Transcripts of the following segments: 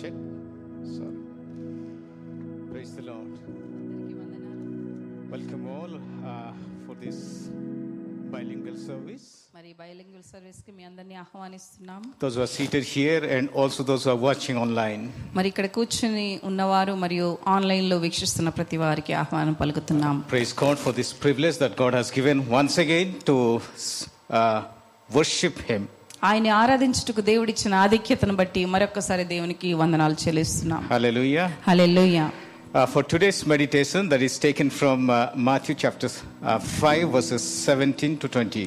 check. Sorry. Praise the Lord. అందరికీ వందనాలు. Welcome all uh, for this bilingual service. మరి bilingual service కి మీ అందరినీ ఆహ్వానిస్తున్నాం Those who are seated here and also those who are watching online. మరి ఇక్కడ కూర్చుని ఉన్నవారు మరియు ఆన్లైన్ లో వీక్షిస్తున్న ప్రతి వారికి ఆహ్వానం పలుకుతున్నాం Praise God for this privilege that God has given once again to uh, worship Him. ఆయన ఆరాధించుటకు దేవుడిచ్చిన ఆధిక్యతను బట్టి మరొకసారి దేవునికి వందనాలు చెల్లిస్తున్నాం Hallelujah. Hallelujah Uh, for today's meditation, that is taken from uh, Matthew chapter uh, 5, verses 17 to 20.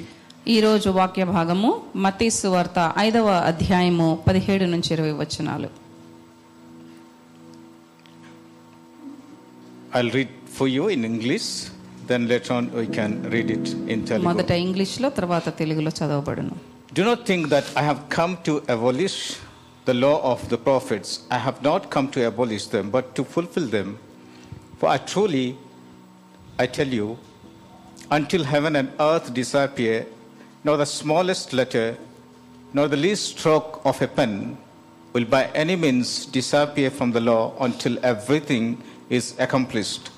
ఈ రోజు వాక్య భాగము మత్తీసు వార్త ఐదవ అధ్యాయము పదిహేడు నుంచి ఇరవై వచనాలు I'll read for you in English, then later on we can read it in Telugu. మొదట ఇంగ్లీష్ లో తర్వాత తెలుగులో చదవబడును Do not think that I have come to abolish the law of the prophets. I have not come to abolish them, but to fulfill them. For I truly, I tell you, until heaven and earth disappear, nor the smallest letter, nor the least stroke of a pen will by any means disappear from the law until everything is accomplished.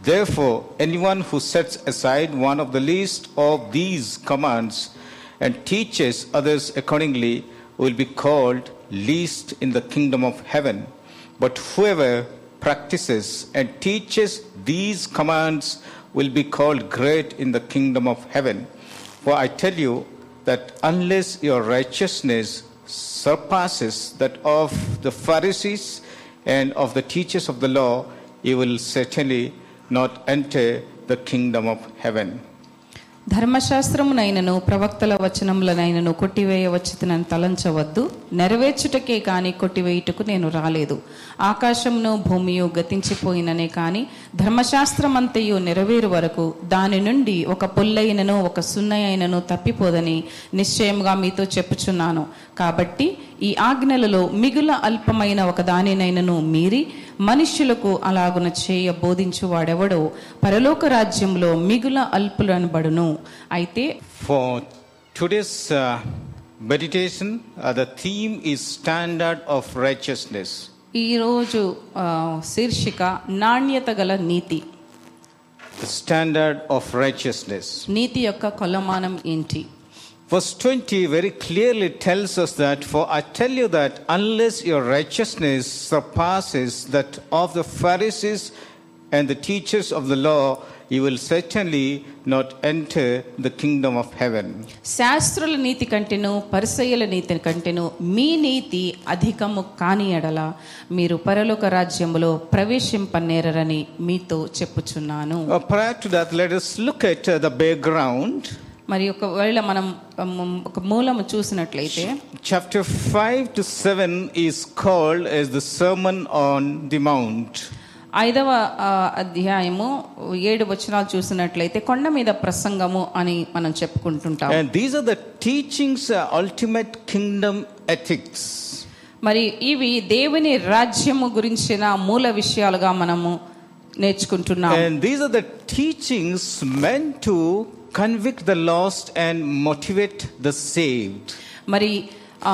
Therefore, anyone who sets aside one of the least of these commands and teaches others accordingly will be called least in the kingdom of heaven. But whoever practices and teaches these commands will be called great in the kingdom of heaven. For I tell you that unless your righteousness surpasses that of the Pharisees and of the teachers of the law, you will certainly not enter the kingdom of heaven. ధర్మశాస్త్రమునైనను ప్రవక్తల వచనములనైనను కొట్టివేయవచ్చుతనని తలంచవద్దు. నెరవేర్చుటకే కాని కొట్టివేయుటకు నేను రాలేదు. ఆకాశమును భూమియు గతించిపోయిననే కాని ధర్మశాస్త్రమంతయు నెరవేరు వరకు దాని నుండి ఒక పొల్లైనను ఒక సున్నయైనను తప్పిపోదని నిశ్చయముగా మీతో చెప్పుచున్నాను. కాబట్టి ఈ ఆజ్ఞలలో మిగుల అల్పమైన ఒక దానినైనను మీరి మనుష్యులకు అలాగున చేయ బోధించు వాడెవడో పరలోక రాజ్యంలో మిగుల అల్పులనబడును అయితే For today's uh, meditation, uh, the theme is standard of righteousness. ఈరోజు శీర్షిక నాణ్యత గల నీతి standard of righteousness. నీతి యొక్క కొలమానం ఏంటి Verse 20 very clearly tells us that, For I tell you that unless your righteousness surpasses that of the Pharisees and the teachers of the law, you will certainly not enter the kingdom of heaven. శాస్త్రుల నీతి కంటేను పరిసయ్యుల నీతి కంటేను మీ నీతి అధికము కాని ఎడల మీరు పరలోక రాజ్యములో ప్రవేశింపనేరని మీతో చెప్పుచున్నాను Uh, prior to that, let us look at uh, the background. మరి ఒకవేళ మనం ఒక మూలము చూసినట్లయితే chapter five to seven is called as the sermon on the mount ఐదవ అధ్యాయము ఏడు వచనాలు చూసినట్లయితే కొండ మీద ప్రసంగము అని మనం చెప్పుకుంటుంటాం. These are the teachings ultimate kingdom ethics మరి ఇవి దేవుని రాజ్యము గురించిన మూల విషయాలుగా మనము నేర్చుకుంటున్నాం these are the teachings meant to convict the lost and motivate the saved. మరి ఆ,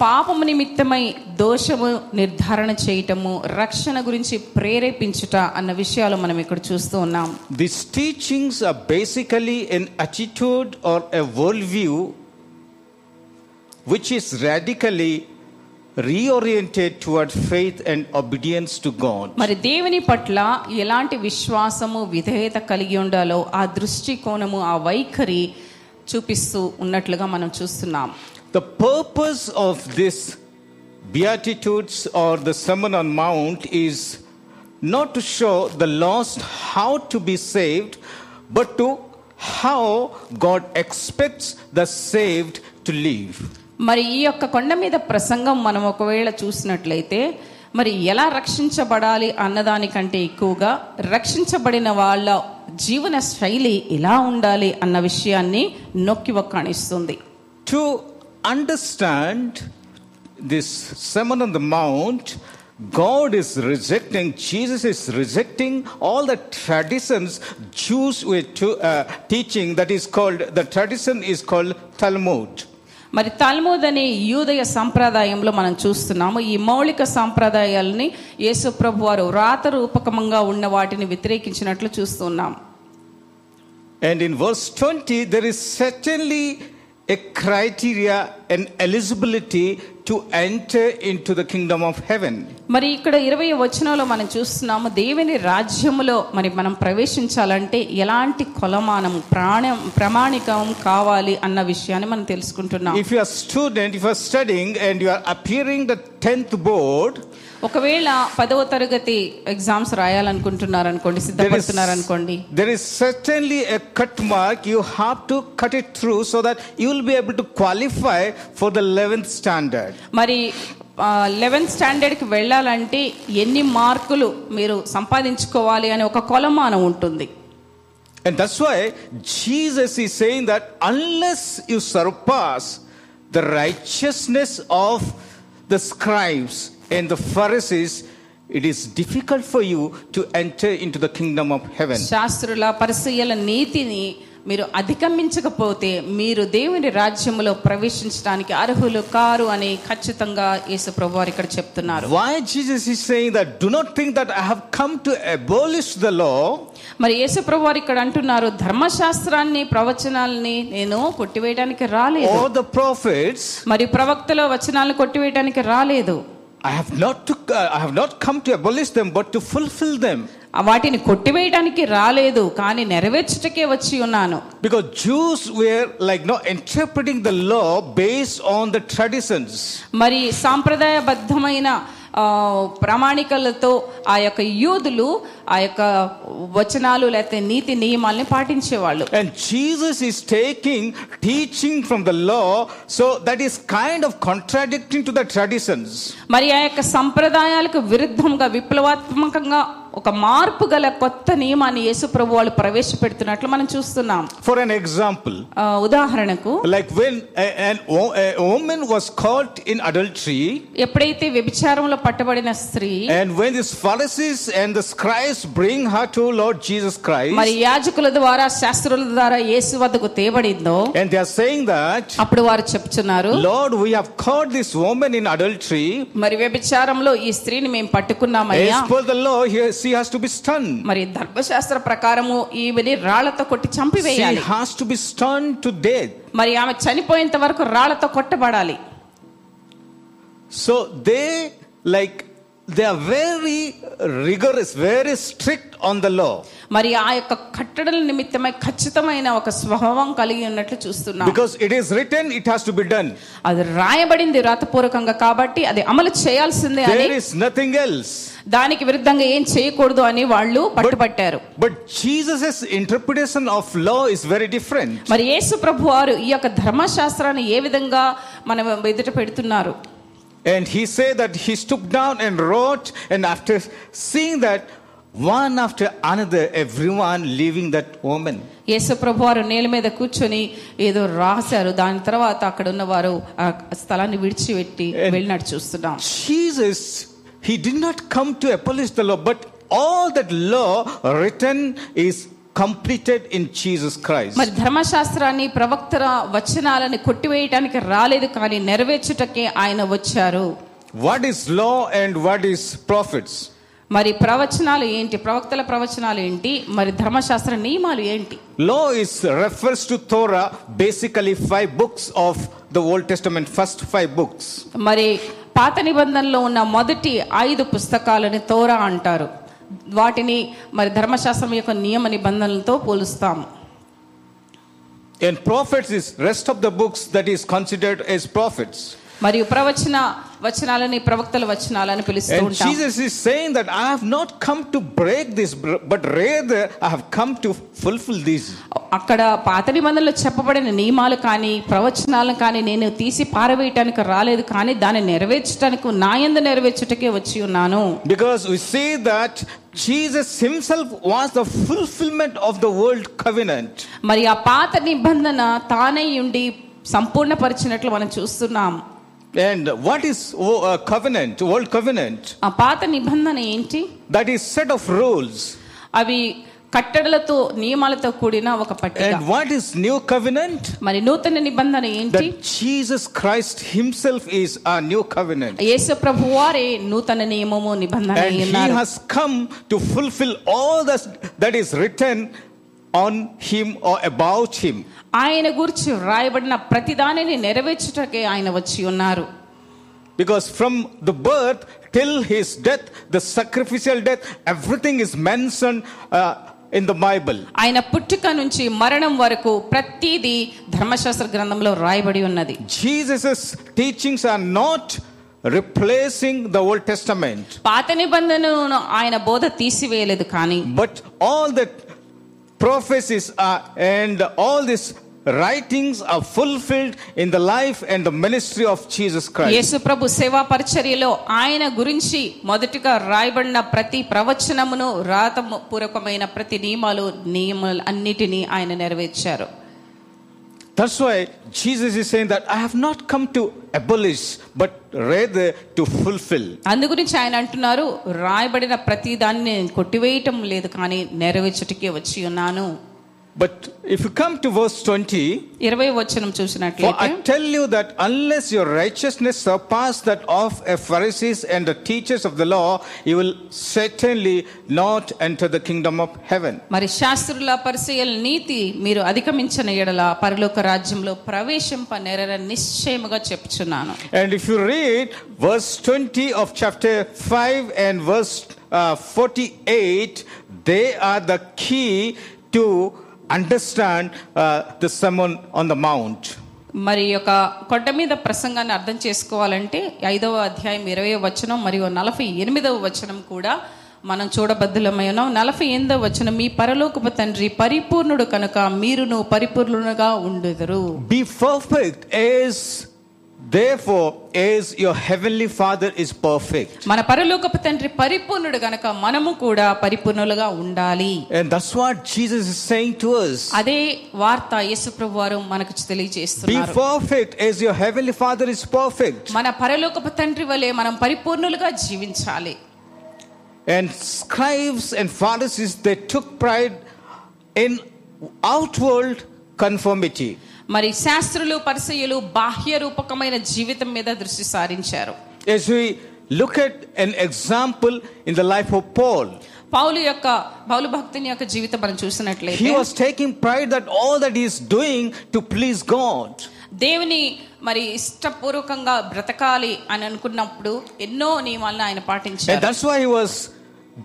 పాపము నిమిత్తమై దోషము నిర్ధారణ చేయటము రక్షణ గురించి ప్రేరేపించుట అన్న విషయాలు మనం ఇక్కడ చూస్తూ ఉన్నాం These teachings are basically an attitude or a worldview which is radically reoriented toward faith and obedience to God. మరి దేవుని పట్ల ఎలాంటి విశ్వాసము విధేయత కలిగి ఉండాలో ఆ దృష్టికోణము ఆ వైఖరి చూపిస్తూ ఉన్నట్లుగా మనం చూస్తున్నాం The purpose of this Beatitudes or the Sermon on Mount is not to show the lost how to be saved, but to how God expects the saved to live. మరి ఈ యొక్క కొండ మీద ప్రసంగం మనం ఒకవేళ చూసినట్లయితే మరి ఎలా రక్షించబడాలి అన్నదానికంటే ఎక్కువగా రక్షించబడిన వాళ్ళ జీవన శైలి ఎలా ఉండాలి అన్న విషయాన్ని నొక్కి ఒక్కాణిస్తుంది. To understand this sermon on the mount God is rejecting Jesus is rejecting all the traditions Jews with teaching that is called the tradition is called Talmud మరి తల్మూద్ అనే యూదయ సంప్రదాయంలో మనం చూస్తున్నాము. ఈ మౌలిక సంప్రదాయాలని యేసుప్రభు వారు రాత రూపకమంగా ఉన్న వాటిని వ్యతిరేకించినట్లు చూస్తున్నాం. And in verse 20, there is certainly a criteria and eligibility to enter into the kingdom of heaven. మరి ఇక్కడ ఇరవై వచనంలో మనం చూస్తున్నాము దేవుని రాజ్యములో మరి మనం ప్రవేశించాలంటే ఎలాంటి కొలమానం ప్రాణం ప్రమాణికం కావాలి అన్న విషయాన్ని మనం తెలుసుకుంటున్నాం If you are student, if you are studying and you are appearing the 10th board, ఒకవేళ పదవ తరగతి ఎగ్జామ్స్ రాయాలనుకుంటున్నారనుకోండి సిద్ధపడుతున్నారనుకోండి. There is certainly a cut mark you have to cut it through so that you will be able to qualify for the eleventh standard మరి eleventh స్టాండర్డ్కి వెళ్ళాలంటే ఎన్ని మార్కులు మీరు సంపాదించుకోవాలి అని ఒక కొలమానం ఉంటుంది. And that's why Jesus is saying that unless you surpass the righteousness of the scribes and the Pharisees, it is difficult for you to enter into the kingdom of heaven. శాస్త్రుల పరిశీల నీతిని మీరు అధిగమించకపోతే మీరు దేవుని రాజ్యములో ప్రవేశించడానికి అర్హులు కారు అని ఖచ్చితంగా యేసు ప్రభు వారు ఇక్కడ చెప్తున్నారు Why Jesus is saying that do not think that I have come to abolish the law, మరి యేసు ప్రభు వారు ఇక్కడ అంటున్నారు ధర్మశాస్త్రాన్ని ప్రవచనాల్ని నేను కొట్టివేయడానికి రాలేదు or the prophets. మరి ప్రవక్తల వచనాలను కొట్టివేయడానికి రాలేదు I have not to, uh, I have not come to abolish them, but to fulfill them. ఆ వాటిని కొట్టివేయడానికి రాలేదు కానీ నెరవేర్చుటకే వచ్చి ఉన్నాను Because Jews were like no interpreting the law based on the traditions. మరి సాంప్రదాయబద్ధమైన ఆ, ప్రామాణికలతో ఆ యొక్క యూదులు ఆ యొక్క వచనాలు లేకపోతే నీతి నియమాలని పాటించేవాళ్ళు. And Jesus is taking teaching from the law so that is kind of contradicting to the traditions మరి ఆ యొక్క సంప్రదాయాలకు విరుద్ధంగా విప్లవాత్మకంగా ఒక మార్పు గల కొత్త నియమాన్ని యేసు ప్రభు వాళ్ళు ప్రవేశపెడుతున్నట్లు మనం చూస్తున్నాం. ఫర్ ఎన్ ఎగ్జాంపుల్ ఉదాహరణకు like when woman was called in adultery ఎప్పుడైతే వ్యభిచారంలో పట్టబడిన స్త్రీ and when this Pharisees and the scribes bring her to Lord Jesus Christ మరి యాజకుల ద్వారా శాస్త్రుల ద్వారా యేసు వద్దకు తేబడిందో and they are saying that అప్పుడు వారు చెప్తున్నారు Lord we have called this woman in adultery మరి వ్యభిచారంలో ఈ స్త్రీని మేము పట్టుకున్నామయ్యా. As for she has to be stunned. మరి ధర్మశాస్త్ర ప్రకారము ఈమెని రాళ్ళతో కొట్టి She చంపివేయాలి has to be stunned to death. మరి ఆమె చనిపోయేంత వరకు రాళ్ళతో కొట్టబడాలి So they like they are very rigorous, very strict on the law. మరి ఆ యొక్క కట్టడల నిమిత్తమై ఖచ్చితమైన ఒక స్వభావం కలిగి ఉన్నట్లు చూస్తున్నాం Because it is written, it has to be done. అది రాయబడింది రాతపూర్వకంగా కాబట్టి అది అమలు చేయాల్సిందే అని There is nothing else. దానికి విరుద్ధంగా ఏం చేయకూడదు అని వాళ్ళు పట్టుబట్టారు But Jesus' interpretation of law is very different. మరి యేసు ప్రభు వారు ఈ యొక్క ధర్మశాస్త్రాన్ని ఏ విధంగా మనం ఎదుట పెడుతున్నారు And he said that he stooped down and wrote, and after seeing that, one after another, everyone leaving that woman. యేసు ప్రభు వారు నేల మీద కూర్చొని ఏదో రాశారు దాని తర్వాత అక్కడ ఉన్న వారు ఆ స్థలాన్ని విడిచిపెట్టి వెళ్ళినట్టు చూస్తున్నాం Jesus, he did not come to abolish the law, but all that law written is completed in Jesus Christ. మరి ధర్మశాస్త్రాన్ని ప్రవక్తల వచనాలని కొట్టివేయటానికి రాలేదు కానీ నెరవేర్చుటకే ఆయన వచ్చారు What is law and what is prophets? మరి ప్రవచనాలు ఏంటి ప్రవక్తల ప్రవచనాలు ఏంటి మరి ధర్మశాస్త్ర నియమాలు ఏంటి Law is refers to Torah, basically five books of the Old Testament, first five books. మరి పాత నిబంధనలో ఉన్న మొదటి ఐదు పుస్తకాలని తోరా అంటారు వాటిని మరి ధర్మశాస్త్రం యొక్క నియమ నిబంధనలతో పోలుస్తాము And prophets is rest of the books that is considered as prophets. మరియు ప్రవచన వచనాలని ప్రవక్తల వచనాలని పిలుస్తూ And ఉంటాం Jesus is saying that I have not come to break this, but rather I have come to fulfill these. అక్కడ పాత నిబంధనలు చెప్పబడిన నియమాలు కానీ ప్రవచనాలను కానీ నేను తీసి పారవేయటానికి రాలేదు కానీ దాన్ని నెరవేర్చడానికి నాయందు నెరవేర్చుటకే వచ్చి ఉన్నాను Because we see that Jesus himself was the fulfillment of the world covenant. మరి ఆ పాత నిబంధన తానే ఉండి సంపూర్ణపరిచినట్లు మనం చూస్తున్నాం And what is oh, uh, covenant, world covenant? ఆ పాత నిబంధన ఏంటి That is set of rules. అవి కట్టడలతో నియమాలతో కూడిన ఒక పట్టిక. And what is new covenant మరి నూతన నిబంధన ఏంటి? That Jesus Christ himself is a new covenant యేసు ప్రభు వారే నూతన నియమము నిబంధన అయి ఉన్నారు he has come to fulfil all the that is written on him or about him ఆయన గురించి రాయబడిన ప్రతిదానిని నెరవేర్చుటకే ఆయన వచ్చి ఉన్నారు. Because from the birth till his death the sacrificial death everything is mention uh, in the Bible. ఆయన పుట్టుక నుంచి మరణం వరకు ప్రతిదీ ధర్మశాస్త్ర గ్రంథంలో రాయబడి ఉన్నది Jesus' teachings are not replacing the Old Testament. పాత నిబంధనను ఆయన బోధ తీసివేయలేదు కానీ But all the prophecies are, and all writings are fulfilled in the life and the ministry of Jesus Christ యేసు ప్రభు సేవా పరిచర్యలో ఆయన గురించి మొదటిగా రాయబడిన ప్రతి ప్రవచనమును రాత పూర్వకమైన ప్రతి నియమాలు నియమాలు అన్నిటినీ ఆయన నెరవేర్చారు. That's why Jesus is saying that I have not come to abolish but rather to fulfil అందుగురించి ఆయన అంటున్నారు రాయబడిన ప్రతి దాన్ని కొట్టివేయటం లేదు కానీ నెరవేర్చటకే వచ్చి ఉన్నాను. But if you come to verse 20, ఇరవై వచనం for చూసినట్లయితే I tell you that unless your righteousness surpass that of a Pharisees and the teachers of the law, you will certainly not enter the kingdom of heaven. మరి శాస్త్రుల పరిచయల నీతి మీరు అధిగమించిన ఎడల పరలోక రాజ్యంలో ప్రవేశింప నెరర నిశ్చయముగా చెప్పుచున్నాను And if you read verse 20 of chapter 5 and verse uh, 48, they are the key to understand uh, the Sermon on the Mount. మరి యొక్క కొండ మీద ప్రసంగాన్ని అర్థం చేసుకోవాలంటే ఐదవ అధ్యాయం ఇరవై వచనం మరియు నలభై ఎనిమిదవ వచనం కూడా మనం చూడబద్దులమై ఉన్నాం నలభై ఎనిమిదవ వచనం మీ పరలోకపు తండ్రి పరిపూర్ణుడు కనుక మీరును పరిపూర్ణులుగా ఉండుదురు Be perfect as therefore as your heavenly Father is perfect. మన పరలోకపు తండ్రి పరిపూర్ణుడు గనక మనము కూడా పరిపూర్ణులుగా ఉండాలి And that's what Jesus is saying to us. అదే వార్త యేసుప్రభు వారు మనకు Be తెలియజేస్తున్నారు perfect as your heavenly Father is perfect. మన పరలోకపు తండ్రి వలె మనం పరిపూర్ణులుగా జీవించాలి And scribes and Pharisees, they took pride in outward conformity. మరి శాస్త్రులు పరిసయులు బాహ్య రూపకమైన జీవితం మీద దృష్టి సారించారు. Look at an example in the life of Paul పౌలు యొక్క పౌలు భక్తుని యొక్క జీవితం మనం చూసినట్లయితే he was taking pride that all that he doing to please God దేవుని మరి ఇష్టపూర్వకంగా బ్రతకాలి అని అనుకున్నప్పుడు ఎన్నో నియమాలను ఆయన పాటించారు. That's why he was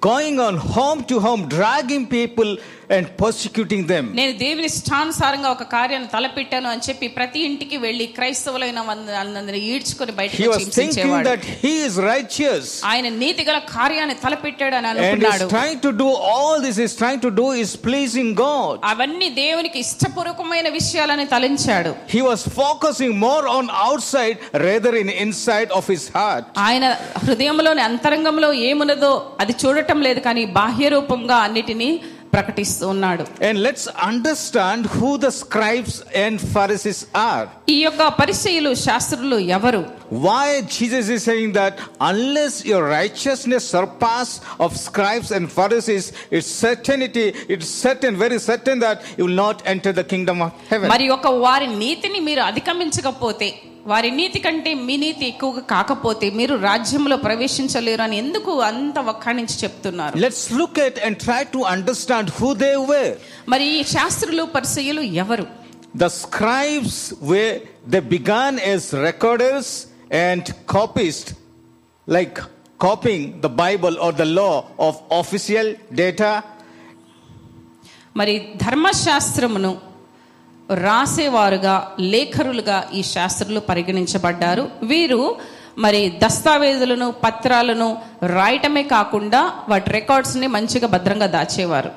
going on home to home dragging people and persecuting them. నేను దేవుని ఇష్టానుసారంగా ఒక కార్యాన్ని తలపెట్టాను అని చెప్పి ప్రతి ఇంటికి వెళ్ళి క్రైస్తవులైన అందరిని ఈడ్చుకొని He బయటకు was thinking హింసించేవాడు that he is righteous. ఆయన నీతి గల కార్యాన్ని తలపెట్టాడు అని And అనుకున్నాడు trying to do all this, he's trying to do is pleasing God. అవన్నీ దేవునికి ఇష్టపూర్వకమైన విషయాలని తలంచాడు He was focusing more on outside rather in inside of his heart. ఆయన హృదయంలోని అంతరంగంలో ఏమున్నదో అది చూడటం లేదు కానీ బాహ్య రూపంగా అన్నిటినీ ప్రకటిస్తూ ఉన్నాడు And let's understand who the scribes and Pharisees are. ఈ యొక్క పరిచయులు శాస్త్రులు ఎవరు Why Jesus is saying that unless your righteousness surpass of scribes and Pharisees, it's certainty, it's certain, very certain that you will not enter the kingdom of heaven. మరి ఒక వారి నీతిని మీరు అధిగమించకపోతే వారి నీతి కంటే మీ నీతి ఎక్కువగా కాకపోతే మీరు రాజ్యంలో ప్రవేశించలేరు అని ఎందుకు అంత వక్కడించి చెప్తున్నారు? Let's look at and try to understand who they were మరి ఈ శాస్త్రులు పరిసయ్యులు ఎవరు? The scribes were the began as recorders and copyist like copying the Bible or the law of official data మరి ధర్మశాస్త్రమును రాసేవారుగా లేఖరులుగా ఈ శాస్త్రులు పరిగణించబడ్డారు వీరు మరి దస్తావేజులను పత్రాలను రాయటమే కాకుండా వాటి రికార్డ్స్ని మంచిగా భద్రంగా దాచేవారు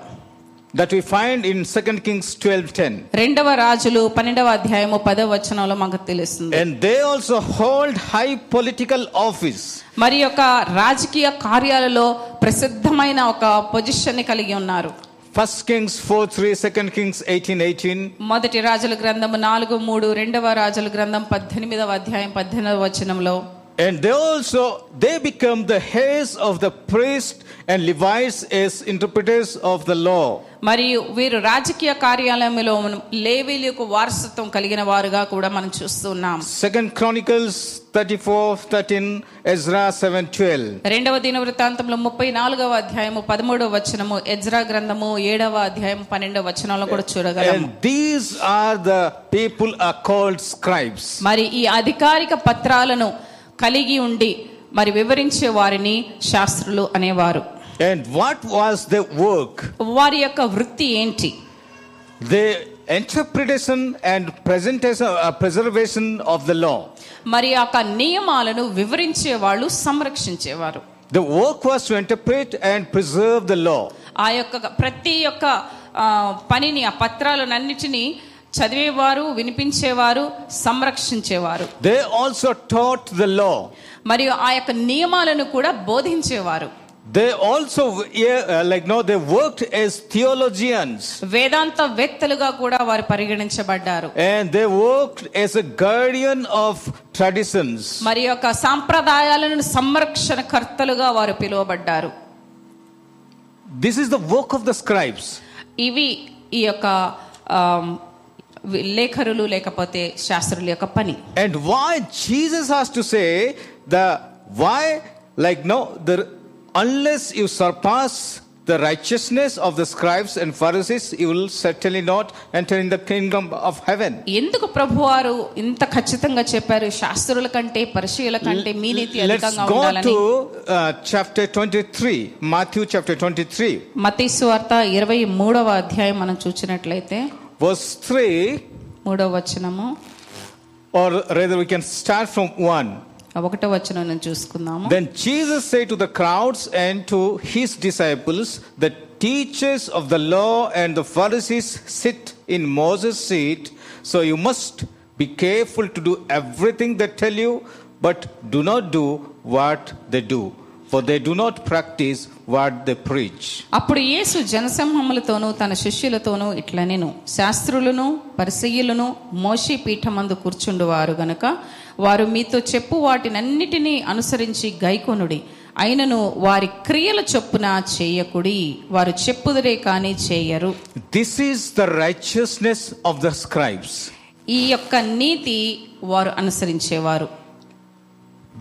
that we find in 2 Kings 12:10. రెండవ రాజులు పన్నెండవ అధ్యాయము పదవ వచనంలో మాకు తెలుస్తుంది And they also hold high political office. మరి యొక్క రాజకీయ కార్యాలలో ప్రసిద్ధమైన ఒక పొజిషన్ కలిగి ఉన్నారు first Kings four three second Kings eighteen eighteen మొదటి రాజుల గ్రంథం నాలుగు మూడు రెండవ రాజుల గ్రంథం పద్దెనిమిదవ అధ్యాయం పద్దెనిమిదవ వచనంలో And they also they become the heirs of the priest and Levites as interpreters of the law. మరియు వీరు రాజకీయ కార్యాలయంలో మనం లేవీలకు వారసత్వం కలిగిన వారుగా కూడా మనం చూస్తున్నాం Second Chronicles 34, 13, Ezra 7, 12. రెండవ దిన వృత్తాంతంలో ముప్పై నాలుగవ అధ్యాయము పదమూడవ వచనము ఎజ్రా గ్రంథము ఏడవ అధ్యాయం పన్నెండవ వచనంలో కూడా చూడగలం And these are the people are called scribes. మరి ఈ అధికారిక పత్రాలను కలిగి ఉండి మరి వివరించే వారిని శాస్త్రులు అనేవారు And what was their work? వారి యొక్క వృత్తి ఏంటి The interpretation and presentation, uh, preservation of the law. మరి యొక్క నియమాలను వివరించే వాళ్ళు సంరక్షించేవారు The work was to interpret and preserve the law. ఆ యొక్క ప్రతి యొక్క పనిని ఆ పత్రాలన్నిటినీ చదివేవారు వినిపించేవారు సంరక్షించేవారు. They also taught the law మరియు ఆ యొక్క నియమాలను కూడా బోధించేవారు. They also like no they worked as theologians వేదాంత వ్యక్తులుగా కూడా వారు పరిగణించబడ్డారు. And they worked as a guardian of traditions మరియు యొక్క సాంప్రదాయాలను సంరక్షణ కర్తలుగా వారు పిలువబడ్డారు. This is the work of the scribes ఇవి ఈ యొక్క లేఖరులు లేకపోతే శాస్త్రుల యొక్క పని And why Jesus has to say the why like no the unless you surpass the righteousness of the scribes and Pharisees, you will certainly not enter in the kingdom of heaven. ఎందుకు ప్రభువారు ఇంత ఖచ్చితంగా చెప్పారు శాస్త్రుల కంటే పరిశీల కంటే మీ నీతి Let's అధికంగా go ఉండాలని to uh, chapter 23, Matthew chapter 23, మతీసు వార్త ఇరవై మూడవ అధ్యాయం మనం చూసినట్లయితే verse 3, మూడవ వచనము or rather we can start from 1. ఒకటో వచనం నేను చూసుకుందాము Then Jesus said to the crowds and to his disciples, The teachers of the law and the Pharisees sit in Moses' seat, so you must be careful to do everything they tell you, but do not do what they do, For they do not practice what they preach. అప్పుడు యేసు జనసమూహములతోనూ తన శిష్యులతోనూ ఇట్లా నేను శాస్త్రులను పరిసయ్యులను మోషి పీఠమందు కూర్చుండువారు గనుక వారు మీతో చెప్పు వాటినన్నిటినీ అనుసరించి గైకొనుడి అయినను వారి క్రియల చొప్పున చేయకుడి వారు చెప్పుదురే కానీ చేయరు This is the righteousness of the scribes. ఈ యొక్క నీతి వారు అనుసరించేవారు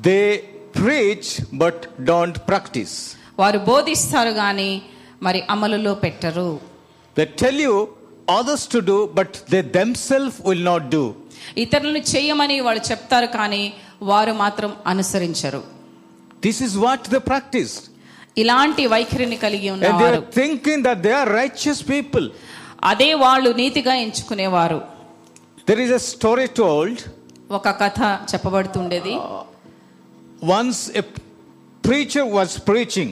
They preach but don't practice. వారు బోధిస్తారు గాని మరి అమలులో పెట్టరు They tell you others to do, but they themselves will not do. ఇతరులను చేయమని వాళ్ళు చెప్తారు కానీ వారు మాత్రం అనుసరించరు This is what they practice. ఇలాంటి వైఖరిని కలిగి are thinking that they are righteous people. అదే వాళ్ళు నీతిగా ఎంచుకునేవారు There is a story told ఒక కథ చెప్పబడుతుండేది once a preacher was preaching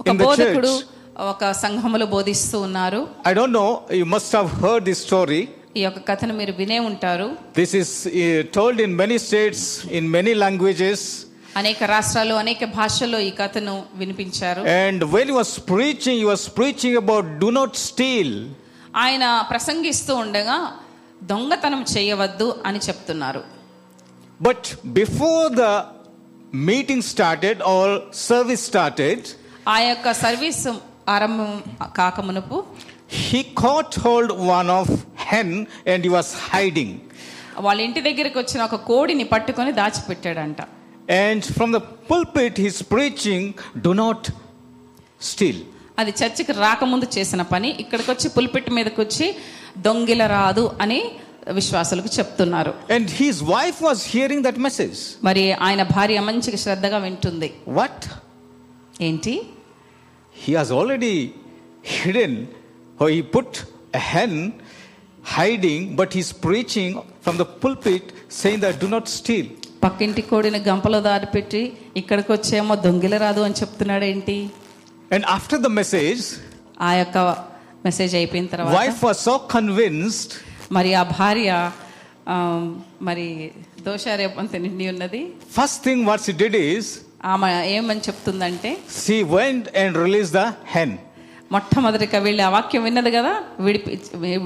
ఒక in the బోధకుడు church. ఒక సంఘములో బోధిస్తూ ఉన్నారు I don't know, you must have heard this story. ఈ యొక్క కథను మీరు వినే ఉంటారు This is uh, told in many states, in many languages. అనేక రాష్ట్రాల్లో అనేక భాషల్లో ఈ కథను వినిపించారు And when he was preaching, he was preaching about do not steal. ఆయన ప్రసంగిస్తూ ఉండగా దొంగతనం చేయవద్దు అని చెప్తున్నారు But before the meeting started or service started, ఆ యొక్క సర్వీస్ ఆరంభం కాకమునుపు he caught hold one of hen and he was hiding. వాళ్ళ ఇంటి దగ్గరికి వచ్చిన ఒక కోడిని పట్టుకొని దాచిపెట్టాడంట And from the pulpit, he's preaching, do not steal. అది చర్చికి రాకముందు చేసిన పని ఇక్కడికి వచ్చి పులిపెట్టి మీదకి వచ్చి దొంగిల రాదు అని విశ్వాసులకు చెప్తున్నారు. And his wife was hearing that message మరి ఆయన భార్య మంచి శ్రద్ధగా వింటుంది. వాట్ ఏంటి? హి has already hidden who he put a hen hiding but his preaching from the pulpit saying that do not steal పక్కింటి కోడిని గంపలో దారి పెట్టి ఇక్కడికి వచ్చేమో దొంగిల రాదు అని చెప్తున్నాడు ఏంటి? అండ్ ఆఫ్టర్ ద మెసేజ్ ఆ యొక్క మెసేజ్ అయిపోయిన తర్వాత వైఫ్ వాస్ సో కన్విన్స్డ్ మరి ఆ భార్య మరి దోషారేపం నిండి ఉన్నది first thing what's did is ఆమె ఏమని చెప్తుందంటే she went and release the hen మొట్టమొదటిగా వెళ్ళి ఆ వాక్యం విన్నది కదా విడిపి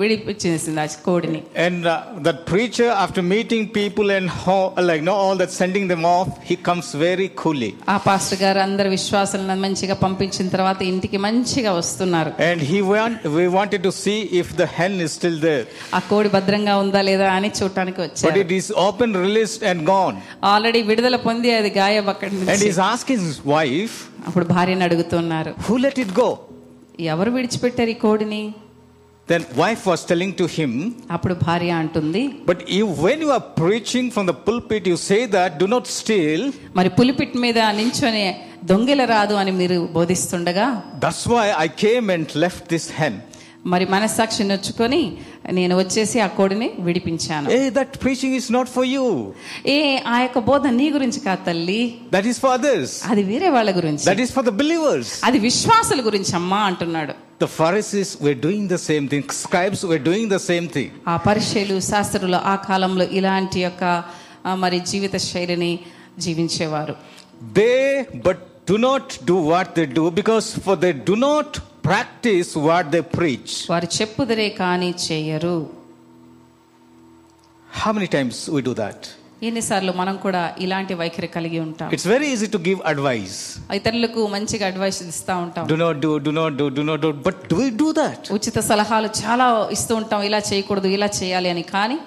విడిపించేసింది ఆ కోడిని And uh, that preacher, after meeting people and how, like, no, all that sending them off, he comes very coolly. ఆ పాస్టర్ గారు అందరు విశ్వాసాలను మంచిగా పంపించిన తర్వాత ఇంటికి మంచిగా వస్తున్నారు And he want, we wanted to see if the hen is still there. ఆ కోడి భద్రంగా ఉందా లేదా అని చూడటానికి But వచ్చారు it is open, released, and gone. Already విడుదల పొంది అది గాయం అక్కడి And నుంచి he's asking his wife, అప్పుడు భార్యను అడుగుతున్నారు Who let it go? ఎవరు విడిచిపెట్టారు ఈ కోడిని Then wife was telling to him, అప్పుడు భార్య అంటుంది But you, when you are preaching from the pulpit, you say that do not steal. మరి పులిపిట్ మీద నించొని దొంగల రాదు అని మీరు బోధిస్తుండగా That's why I came and left this hen. మరి మనస్సాక్షి నొచ్చుకొని నేను వచ్చేసి ఆ కోడిని విడిపించాను Hey, that preaching is not for you. ఏ ఆ యొక్క బోధ నీ గురించి కాదు తల్లి That is for others. అది వేరే వాళ్ళ గురించి That is for the believers. అది విశ్వాసుల గురించి అమ్మా అంటున్నాడు The Pharisees were doing the same thing. Scribes were doing the same thing. ఆ పరిచయలు శాస్త్రులు ఆ కాలంలో ఇలాంటి యొక్క మరి జీవిత శైలిని జీవించేవారు They but do not do what they do because for they do not practice what they preach వారు చెప్పుదరే కానీ చేయరు. How many times we do that ఎన్నిసార్లు మనం కూడా ఇలాంటి వైఖరి కలిగి ఉంటాం. It's very easy to give advice ఇతరులకు మంచిగా అడ్వైస్ ఇస్తూ ఉంటాం. Do not do do not do do not do but do we do that ఉచిత సలహాలు చాలా ఇస్తూ ఉంటాం. ఇలా చేయకూడదు ఇలా చేయాలి అని. కానీ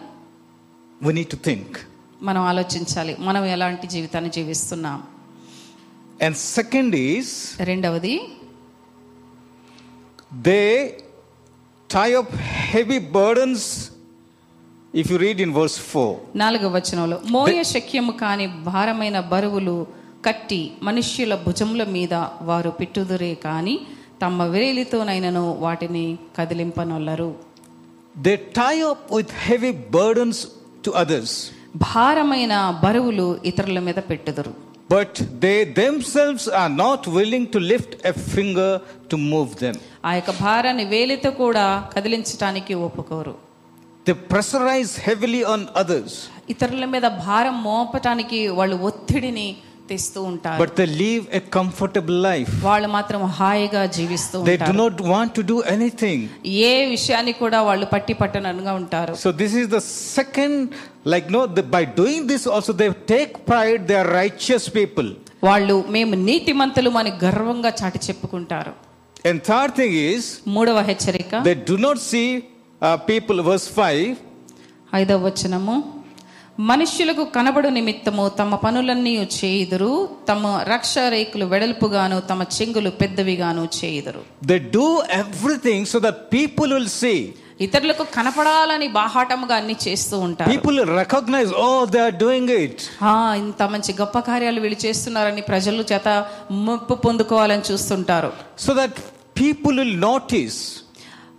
వి నీడ్ టు థింక్ మనం ఆలోచించాలి మనం ఎలాంటి జీవితాన్ని జీవిస్తున్నాం. అండ్ సెకండ్ ఈస్ రెండవది they tie up heavy burdens. If you read in verse 4, నాలుగవ వచనంలో మోయ శక్యము కాని భారమైన బరువులు కట్టి మనుష్యుల భుజముల మీద వారు పెట్టుదురే కాని తమ వేలితోనైనను వాటిని కదిలింపనొల్లరు. They tie up with heavy burdens to others, భారమైన బరువులు ఇతరుల మీద పెట్టుదురు. But they themselves are not willing to lift a finger to move them. ఆ యొక్క భారాన్ని వేలితో కూడా కదిలించటానికి ఒప్పుకోరు They pressurize heavily on others, ఇతరుల మీద భారం మోపటానికి వాళ్ళు ఒత్తిడిని తెస్తూ ఉంటారు. But the live a comfortable life వాళ్ళు మాత్రం హాయిగా జీవిస్తూ ఉంటారు they do not want to do anything ఏ విషయాన్ని కూడా వాళ్ళు పట్టి పట్టనగా ఉంటారు. So this is the second like no by doing this also they take pride they are righteous people వాళ్ళు మేము నీతిమంతులు అని గర్వంగా చాటి చెప్పుకుంటారు. అండ్ థర్డ్ థింగ్ ఇస్ మూడవ హెచ్చరిక. They do not see people verse 5 ఐదవ వచనము. మనుష్యులకు కనబడు నిమిత్తము తమ పనులన్నీ చేయుదురు తమ రక్ష రేకులు వెడల్పుగాను తమ చెంగులు పెద్దవిగాను చేయుదురు They do everything so that people will see. ఇతరులకు కనపడాలని బాహాటముగా అన్ని చేస్తూ ఉంటారు will recognize. Oh, they are doing it. ఆ, ఇంత మంచి గొప్ప కార్యాలు వీళ్ళు చేస్తున్నారని ప్రజలు చేత ముప్పు పొందుకోవాలని చూస్తుంటారు So that people will notice.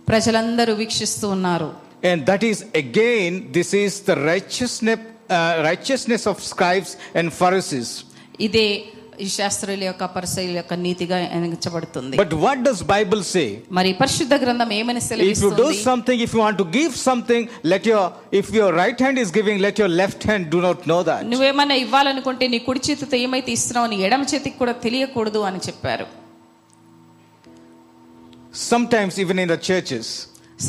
ప్రజలందరూ వీక్షిస్తూ ఉన్నారు And that is again, this is the righteousness, uh, righteousness of scribes and Pharisees. ఇదే ఈ శాస్త్రుల యొక్క పరిశైల యొక్క నీతిగా ఎనగించబడుతుంది But what does Bible say? మరి పరిశుద్ధ గ్రంథం ఏమని If you do సెలవిస్తుంది something, if you want to give something, let your if your right hand is giving, let your left hand do not know that. నువ్వేమన్నా ఇవ్వాలనుకుంటే నీ కుడి చేతితో ఏమైతే ఇస్తున్నావు నీ ఎడమ చేతికి కూడా తెలియకూడదు అని చెప్పారు Sometimes even in the churches,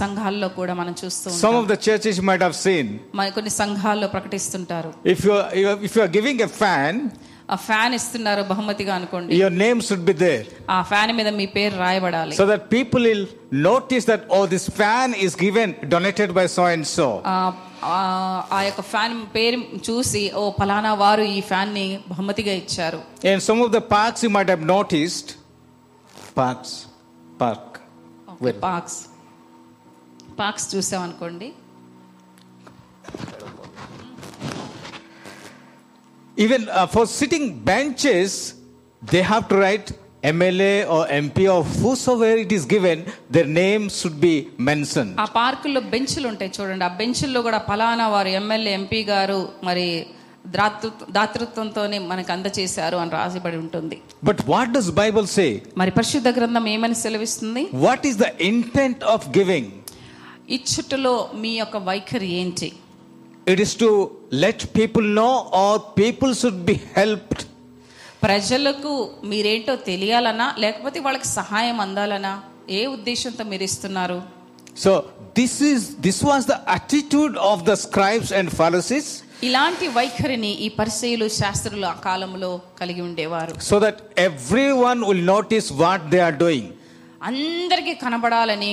సంఘాల్లో కూడా మనం చూస్తూ some ఉంటాం of the churches you might have seen. మన కొన్ని సంఘాల్లో ప్రకటిస్తుంటారు If you are if you are giving a fan, ఆ ఫ్యాన్ ఇస్తున్నారు బహుమతిగా అనుకోండి your name should be there, ఆ ఫ్యాన్ మీద మీ పేరు రాయబడాలి so that people will notice that oh, this fan is given donated by so and so. ఆ యొక్క ఫ్యాన్ పేరు చూసి ఓ ఫలానా వారు ఈ ఫ్యాన్ని బహుమతిగా ఇచ్చారు some of the parks, you might have noticed parks, park. Where? Parks parks చూసామనుకోండి even for sitting benches they have to write MLA or MP of whose of where it is given their name should be mention ఆ పార్కుల్లో బెంచ్లు ఉంటాయి చూడండి. ఆ బెంచ్ల్లో కూడా ఫలానా వారు MLA MP గారు మరి దాతృత్వంతో మనకు అందచేశారు అని రాసిబడి ఉంటుంది. But what does Bible say మరి పరిశుద్ధ గ్రంథం ఏమని సెలవిస్తుంది? What is the intent of giving ఇచ్చుటలో మీ యొక్క వైఖరి ఏంటి? It is to let people know or people should be helped ప్రజలకు మీరేంటో తెలియాలనా? లేకపోతే వాళ్ళకి సహాయం అందాలనా? ఏ ఉద్దేశంతో మీరు ఇస్తున్నారు so this is this was the attitude of the scribes and Pharisees ఇలాంటి వైఖరిని ఈ పరిచయలు శాస్త్రులు ఆ కాలంలో కలిగి ఉండేవారు. So that every one will notice what they are doing అందరికీ కనబడాలని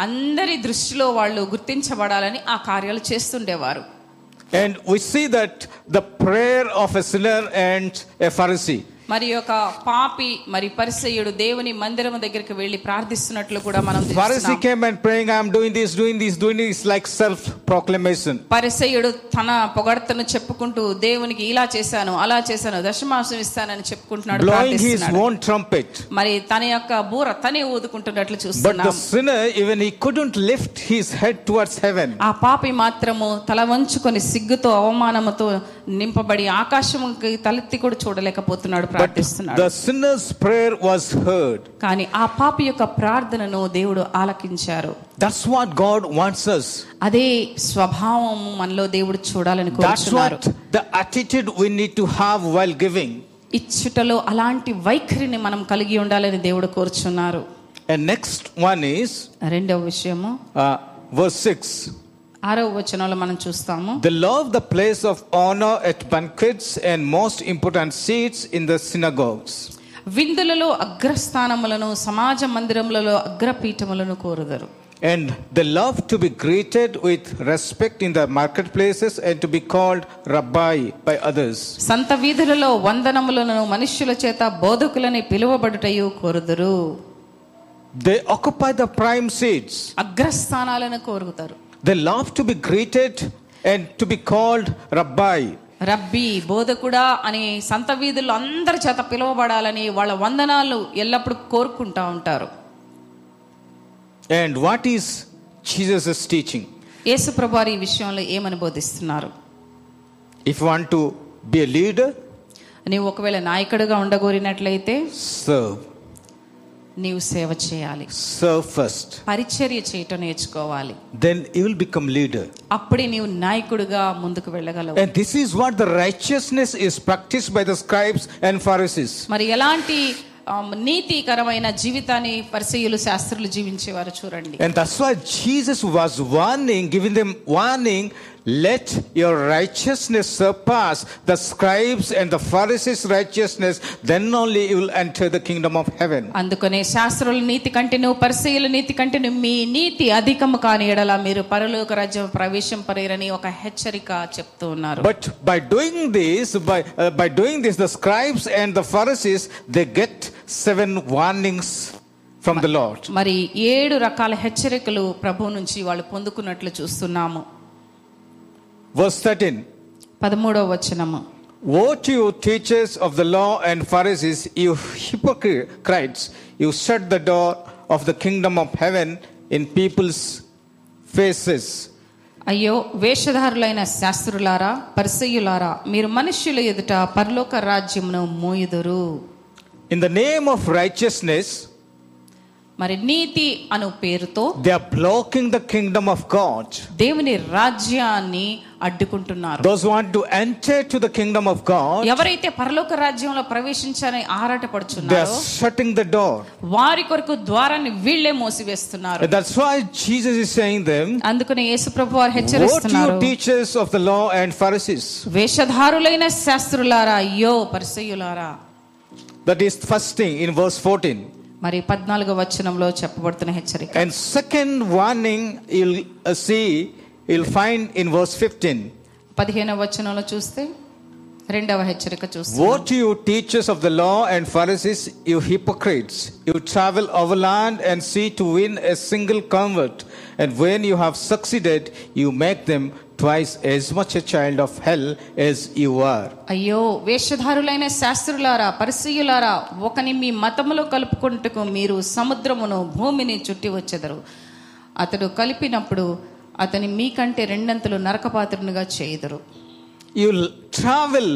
అందరి దృష్టిలో వాళ్ళు గుర్తించబడాలని ఆ కార్యాలు చేస్తుండేవారు. And we see that the prayer of a sinner and a Pharisee మరి ఒక పాపి మరి పరిసయుడు దేవుని మందిరం దగ్గరికి వెళ్ళి ప్రార్థిస్తున్నట్లు కూడా మనం Pharisee చూస్తున్నాం. came and praying, I'm doing this, doing this, doing this, like self proclamation. పరిసయుడు తన పొగడ్తను చెప్పుకుంటూ దేవునికి ఇలా చేశాను అలా చేశాను దశమాంశం ఇస్తానని చెప్పుకుంటున్నాడు blowing his ప్రార్థిస్తున్నాడు. own trumpet. మరి తన యొక్క బూర తనే ఊదుకుంటున్నట్లు But the చూస్తున్నాం sinner, even he couldn't lift his head towards heaven. ఆ పాపి మాత్రము తల వంచుకొని సిగ్గుతో అవమానముతో నింపబడి ఆకాశంకి తలెత్తి కూడా చూడలేకపోతున్నాడు ప్రార్థిస్తున్నాడు the sinner's prayer was heard. కానీ ఆ పాపి యొక్క ప్రార్థనను దేవుడు ఆలకించారు That's what God wants us. అదే స్వభావం మనలో దేవుడు చూడాలని That's కోరుచున్నారు what the attitude we need to have while giving. ఇచ్చుటలో అలాంటి వైఖరిని మనం కలిగి ఉండాలని దేవుడు కోరుచున్నారు And next one is రెండవ విషయము uh, verse 6. ఆరవ వచనంలో మనం చూస్తాము They love the place of honor at banquets and most important seats in the synagogues. విందులలో అగ్రస్థానములను సమాజ మందిరములలో అగ్రపీఠములను కోరుదరు And they love to be greeted with respect in the marketplaces and to be called rabbi by others. సంత వీధులలో వందనములను మనుష్యుల చేత బోధకులని పిలువబడుటయు కోరుదురు They occupy the prime seats. అగ్రస్థానాలను కోరుతారు They love to be greeted and to be called rabbi. Rabbi బోధకుడా అని సంత వీధుల్లో అందరి చేత పిలువబడాలని వాళ్ళ వందనాలు ఎల్లప్పుడూ కోరుకుంటా ఉంటారు And what is Jesus' teaching? యేసుప్రభు వారు ఈ విషయంలో ఏమని బోధిస్తున్నారు If you want to be a leader, నీవు ఒకవేళ నాయకుడిగా ఉండగోరినట్లయితే serve. నీవు సేవ చేయాలి. సో ఫస్ట్ పరిచర్య చేయటం నేర్చుకోవాలి. Then you will become leader అప్పుడే నీవు నాయకుడిగా ముందుకు వెళ్ళగలవు. And this is what the righteousness is practice by the scribes and Pharisees మరి ఎలాంటి నీతికరమైన జీవితాన్ని పరిసయ్యులు శాస్త్రులు జీవించేవారు చూడండి. And that's Jesus was warning giving them warning let your righteousness surpass the scribes and the Pharisees' righteousness, then only you will enter the kingdom of heaven. అందుకనే శాస్త్రుల నీతి కంటే నువ్వు పరిచయుల నీతి కంటే నువ్వు మీ నీతి అధికము కాని ఎడల మీరు పరలోక రాజ్యం ప్రవేశింపరేరని ఒక హెచ్చరిక చెప్తూ ఉన్నారు But by doing this, by, uh, by doing this, the scribes and the Pharisees, they get seven warnings from the Lord. మరి ఏడు రకాల హెచ్చరికలు ప్రభు నుంచి వాళ్ళు పొందుకున్నట్లు చూస్తున్నాము Verse 13. పదమూడవ వచనము Woe to you, teachers of the law and Pharisees, you hypocrites! You shut the door of the kingdom of heaven in people's faces. అయ్యో వేషధారులైన శాస్త్రులారా పరిసయ్యులారా మీరు మనుష్యుల ఎదుట పరలోక రాజ్యమును మోయుదురు In the name of righteousness, మరి నీతి అను పేరుతో they are blocking the kingdom of God దేవుని రాజ్యాన్ని అడ్డుకుంటున్నారు. Those want to enter to the kingdom of God ఎవరైతే పరలోక రాజ్యంలో ప్రవేశించాలని ఆరాటపడుచున్నారో they are shutting the door వారి కొరకు ద్వారాన్ని వీళ్ళే మూసివేస్తున్నారు. That's why Jesus is saying them అందుకనే యేసుప్రభు వారు హెచ్చరిస్తున్నారు what you teachers of the law and Pharisees వేషధారులైన శాస్త్రులారా అయ్యో పరిసయ్యులారా. That is first thing in verse 14 మరి పద్నాలుగో వచనంలో చెప్పబడుతున్న హెచ్చరిక And second warning you'll uh, see, you'll find in verse 15. పదిహేనవ వచనంలో చూస్తే రెండవ హెచ్చరిక చూస్తే Woe to you, teachers of the law and Pharisees, you hypocrites! You travel overland and sea to win a single convert, and when you have succeeded, you make them twice as much a child of hell as you are. అయ్యో వేషధారులైన శాస్త్రులారా పరిసయ్యులారా ఒకని మీ మతములో కలుపుకుంటకు మీరు సముద్రమును భూమిని చుట్టి వచ్చెదరు అతడు కలిపినప్పుడు అతని మీకంటే రెండంతలు నరకపాత్రునిగా చేయుదురు You'll travel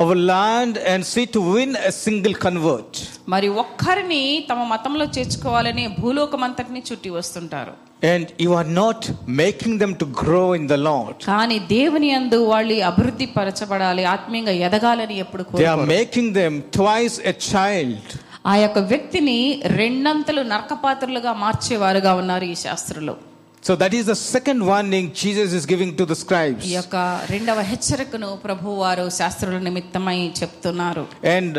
over land and sea to win a single convert. మరి ఒక్కరిని తమ మతంలో చేర్చుకోవాలని భూలోకం అంతటిని చుట్టి వస్తుంటారు And you are not making them to grow in the Lord. కానీ దేవుని అందు వాళ్ళు అభివృద్ధి పరచబడాలి ఆత్మీయంగా ఎదగాలని ఎప్పుడు They are కోరుకోరు making them twice a child. ఆ యొక్క వ్యక్తిని రెండంతలు నరకపాత్రలుగా మార్చేవారుగా ఉన్నారు ఈ శాస్త్రులు So that is the second warning Jesus is giving to the scribes. ఈ యొక్క రెండవ హెచ్చరికను ప్రభు వారు శాస్త్రుల నిమిత్తమై చెప్తున్నారు And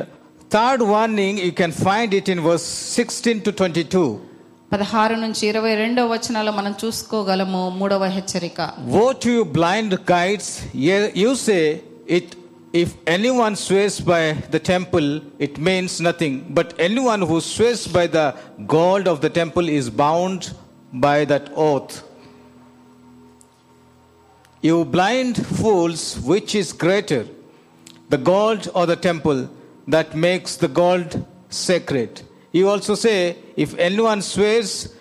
third warning, you can find it in verse 16 to 22. పదహారు నుంచి ఇరవై రెండవ వచనాలు మనం చూసుకోగలము మూడవ హెచ్చరిక Woe to you blind guides, ye you say it if anyone swears by the temple, it means nothing. But anyone who swears by the gold of the temple is bound by that oath. You blind fools, which is greater, the gold or the temple that makes the gold sacred? You also say, if anyone swears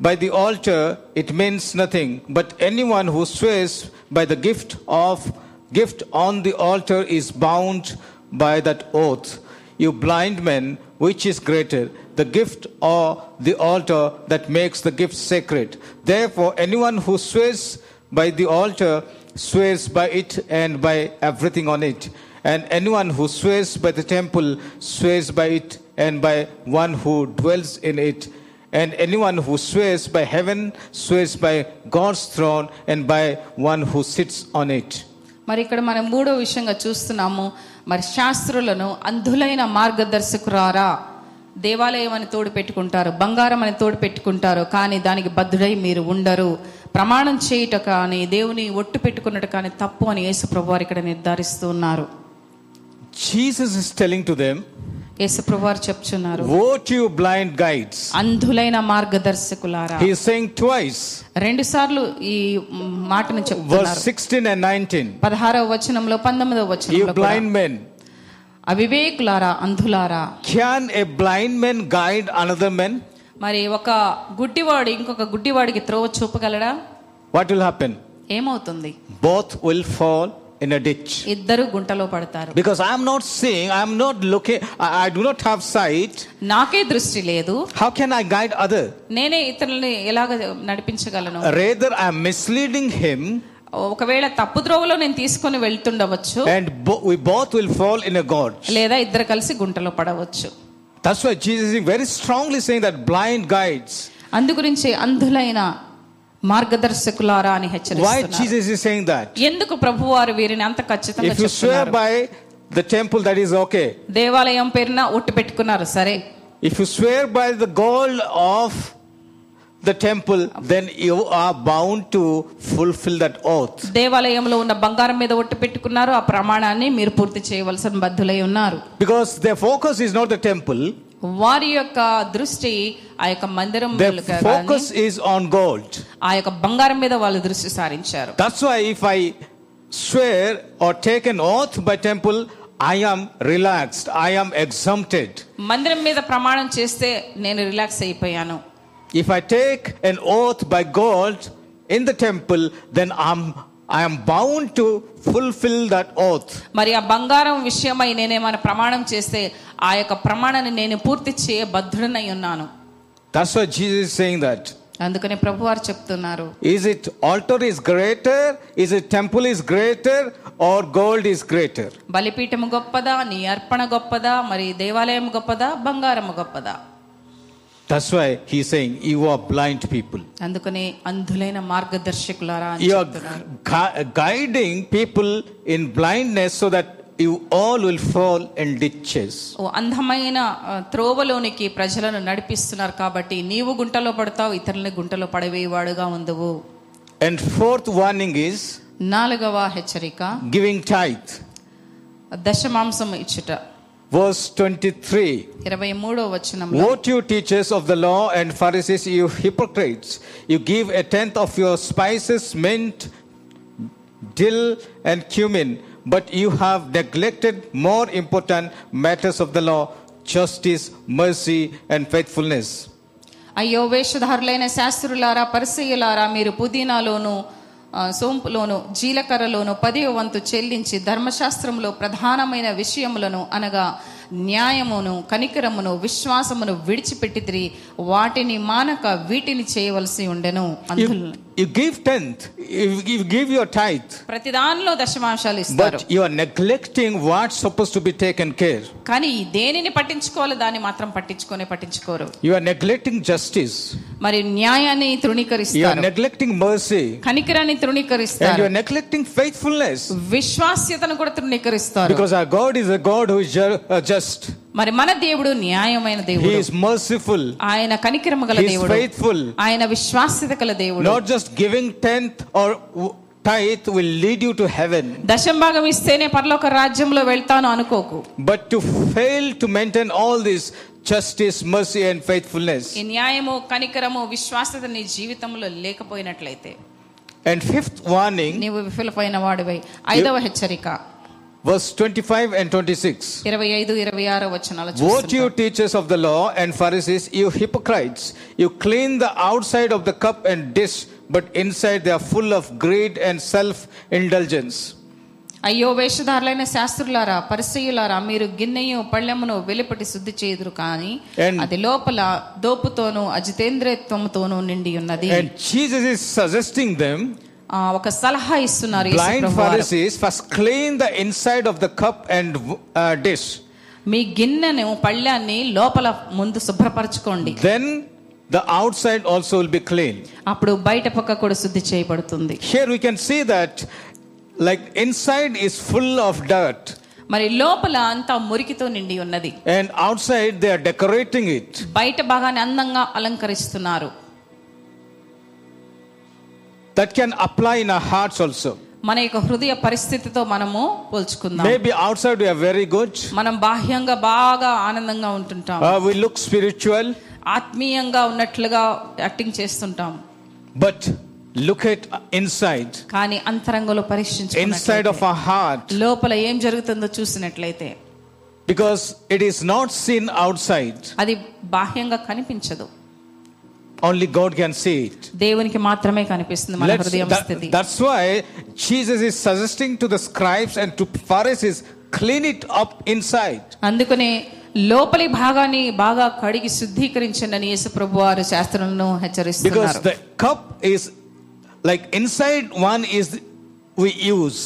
by the altar, it means nothing. But anyone who swears by the gift of gift on the altar is bound by that oath. You blind men, which is greater, the gift or the altar that makes the gift sacred? Therefore, anyone who swears by the altar swears by it and by everything on it. And anyone who swears by the temple swears by it and by one who dwells in it. And anyone who swears by heaven swears by God's throne and by one who sits on it. మరి ఇక్కడ మనం మూడో విషయంగా చూస్తున్నాము మరి శాస్త్రులను అంధులైన మార్గదర్శకురారా దేవాలయం అని తోడు పెట్టుకుంటారు బంగారం అని తోడు పెట్టుకుంటారు కానీ దానికి బద్ధుడై మీరు ఉండరు ప్రమాణం చేయుట కానీ దేవుని ఒట్టు పెట్టుకున్నట్టు కానీ తప్పు అని యేసు ప్రభు ఇక్కడ నిర్ధారిస్తూ ఉన్నారు Jesus is telling to యేసుప్రభువారు చెప్తున్నారు. వాట్ యు బ్లైండ్ గైడ్స్ అంధులైన మార్గదర్శకులారా. హి ఇస్ సేయింగ్ ట్వైస్ రెండు సార్లు ఈ మాటను చెప్తున్నారు. వర్స్ 16 అండ్ 19 16వ వచనంలో 19వ వచనంలో యు బ్లైండ్ మెన్ అవివేకులారా అంధులారా. Can a blind men guide another men మరి ఒక గుడ్డివాడు ఇంకొక గుడ్డివాడికి త్రోవ చూపగలడా? వాట్ విల్ హ్యాపెన్ ఏమవుతుంది? Both will fall in a ditch. ఇద్దరు గుంటలో పడతారు Because I am not seeing, I am not looking, I, do not have sight. నాకే దృష్టి లేదు How can I guide other? నేనే ఇతరులని ఎలాగ నడిపించగలను Rather, I am misleading him, ఒకవేళ తప్పు ద్రోవలో నేను తీసుకొని వెళ్తుండవచ్చు and bo- we both will fall in a gorge. లేదా ఇద్దరు కలిసి గుంటలో పడవచ్చు That's why Jesus is very strongly saying that blind guides. అందు గురించి అంధులైన మార్గదర్శకులారా అని Why హెచ్చరిస్తున్నారు Jesus is saying that? ఎందుకు ప్రభువారు వీరిని అంత ఖచ్చితంగా If you swear by the temple, that is okay. దేవాలయం పేరున ఒట్టు పెట్టుకున్నారు సరే If you swear by the gold of the temple, then you are bound to fulfill that oath. దేవాలయంలో ఉన్న బంగారం మీద ఒట్టు పెట్టుకున్నారు ఆ ప్రమాణాన్ని మీరు పూర్తి చేయవలసిన బద్ధులై ఉన్నారు Because their focus is not the temple, వారి యొక్క దృష్టి ఆ యొక్క మందిరం focus is on gold. ఆ యొక్క బంగారం మీద వాళ్ళు దృష్టి సారించారు That's why if I swear or take an oath by temple, I am relaxed, I am exempted. మందిరం మీద ప్రమాణం చేస్తే నేను రిలాక్స్ అయిపోయాను If I take an oath by gold in the temple, then I'm I I'm bound to fulfil that oath మరి ఆ బంగారం విషయమై నేనేమైనా ప్రమాణం చేస్తే ఆ యొక్క ప్రమాణాన్ని నేను పూర్తి చేయ బద్ధుడనై ఉన్నాను that's what Jesus saying that అందుకనే ప్రభువారు చెప్తున్నారు. Is it altar is greater is it temple is greater or gold is greater బలిపీఠం గొప్పదా? నీ అర్పణ గొప్పదా? మరి దేవాలయం గొప్పదా? బంగారం గొప్పదా? That's why he's saying, You are blind people. అందుకని అంధులైన మార్గదర్శకులారా అని You are చెప్తున్నారు gu- guiding people in blindness so that you all will fall in ditches. ఓ అందమైన ఆ, త్రోవలోనికి ప్రజలను నడిపిస్తున్నారు కాబట్టి నీవు గుంటలో పడతావు ఇతరులని గుంటలో పడవేవాడుగా ఉందువు And fourth warning is నాలుగవ హెచ్చరిక giving tithe. దశమాంసం ఇచ్చుట Verse 23. ఇరవై మూడో వచనంలో Woe to you, teachers of the law and Pharisees, you hypocrites! You give a tenth of your spices, mint, dill, and cumin, but you have neglected more important matters of the law justice, mercy, and faithfulness. అయ్యో వేషధారులైన శాస్త్రులారా పరిసయ్యులారా మీరు పుదీనాలోను ఆ, సోంపులోను జీలకర్రలోను పదివ వంతు చెల్లించి ధర్మశాస్త్రంలో ప్రధానమైన విషయములను అనగా న్యాయమును కనికరమును విశ్వాసమును విడిచిపెట్టి వాటిని మానక వీటిని చేయవలసి ఉండెను you give tenth give your tithe ప్రతి దానిలో దశమాంశాలు ఇస్తారు. But neglecting what suppose to be taken care కానీ దేనిని పట్టించుకోవాలి దాన్ని మాత్రం పట్టించుకొని పట్టించుకోరు. యు ఆర్ జస్టిస్ మరి న్యాయాన్ని తృణీకరిస్తారు. నెగ్లెక్టింగ్ మర్సీ కనికరాన్ని తృణీకరిస్తారు. అండ్ నెగ్లెక్టింగ్ ఫెయిత్ఫుల్నెస్ విశ్వాస్యతను కూడా తృణీకరిస్తారు. God is a just uh, just. మరి మన దేవుడు న్యాయమైన దేవుడు is merciful. ఆయన కనికరము గల He is దేవుడు faithful. ఆయన విశ్వాస్యత గల దేవుడు just giving tenth or w- tithe will lead you to heaven, దశం భాగం ఇస్తేనే పరలోక రాజ్యంలో వెళ్తాను అనుకోకు but to fail to maintain all this justice, mercy, and faithfulness. ఈ న్యాయము కనికరము విశ్వాసత నీ జీవితంలో లేకపోయినట్లయితే And fifth warning, నీవు విఫలమైన వాడివై ఐదవ హెచ్చరిక verse 25 and 26. ఇరవై ఐదు ఇరవై ఆరో వచనాలు Woe to you, చూస్తుంటాం. teachers of the law and Pharisees, you hypocrites! You clean the outside of the cup and dish, but inside they are full of greed and self indulgence. అయ్యో వేషధారులైన శాస్త్రులారా పరిసయులారా మీరు గిన్నెయు పళ్ళెమును వెలుపటి శుద్ధి చేదురు కానీ And- అది లోపల దోపుతోనూ అజితేంద్రియత్వముతోనూ నిండి ఉన్నది And Jesus is suggesting them, ఆ, ఒక సలహా ఇస్తున్నారు. Pharisees, first clean the inside of the cup and uh, dish. మీ గిన్నెను పళ్ళాన్ని లోపల ముందు శుభ్రపరచుకోండి Then the outside also will be clean. అప్పుడు బయట పక్క కూడా శుద్ధి చేయబడుతుంది Here we can see that, like, inside is full of dirt, మరి లోపల అంతా మురికితో నిండి ఉన్నది and outside they are decorating it. బయట భాగాన్ని అందంగా అలంకరిస్తున్నారు That can apply in our hearts also. మన యొక్క హృదయ పరిస్థితితో మనము పోల్చుకుందాం Maybe outside we are very good, మనం బాహ్యంగా బాగా ఆనందంగా ఉంటుంటాం uh, we look spiritual, ఆత్మీయంగా ఉన్నట్లుగా యాక్టింగ్ చేస్తుంటాం but look at inside, కానీ అంతరంగంలో inside పరీక్షించుకున్నట్లయితే of our heart, లోపల ఏం జరుగుతుందో చూసినట్లయితే because it is not seen outside. అది బాహ్యంగా కనిపించదు Only God can see it. దేవునికి మాత్రమే కనిపిస్తుంది మన Let's- హృదయం that- స్థితి that's why Jesus is suggesting to the scribes and to Pharisees, clean it up inside. అందుకనే లోపలి భాగాన్ని బాగా కడిగి శుద్ధీకరించండి యేసు ప్రభు వారు శాస్త్రులను Because హెచ్చరిస్తున్నారు the cup is like inside one is we use,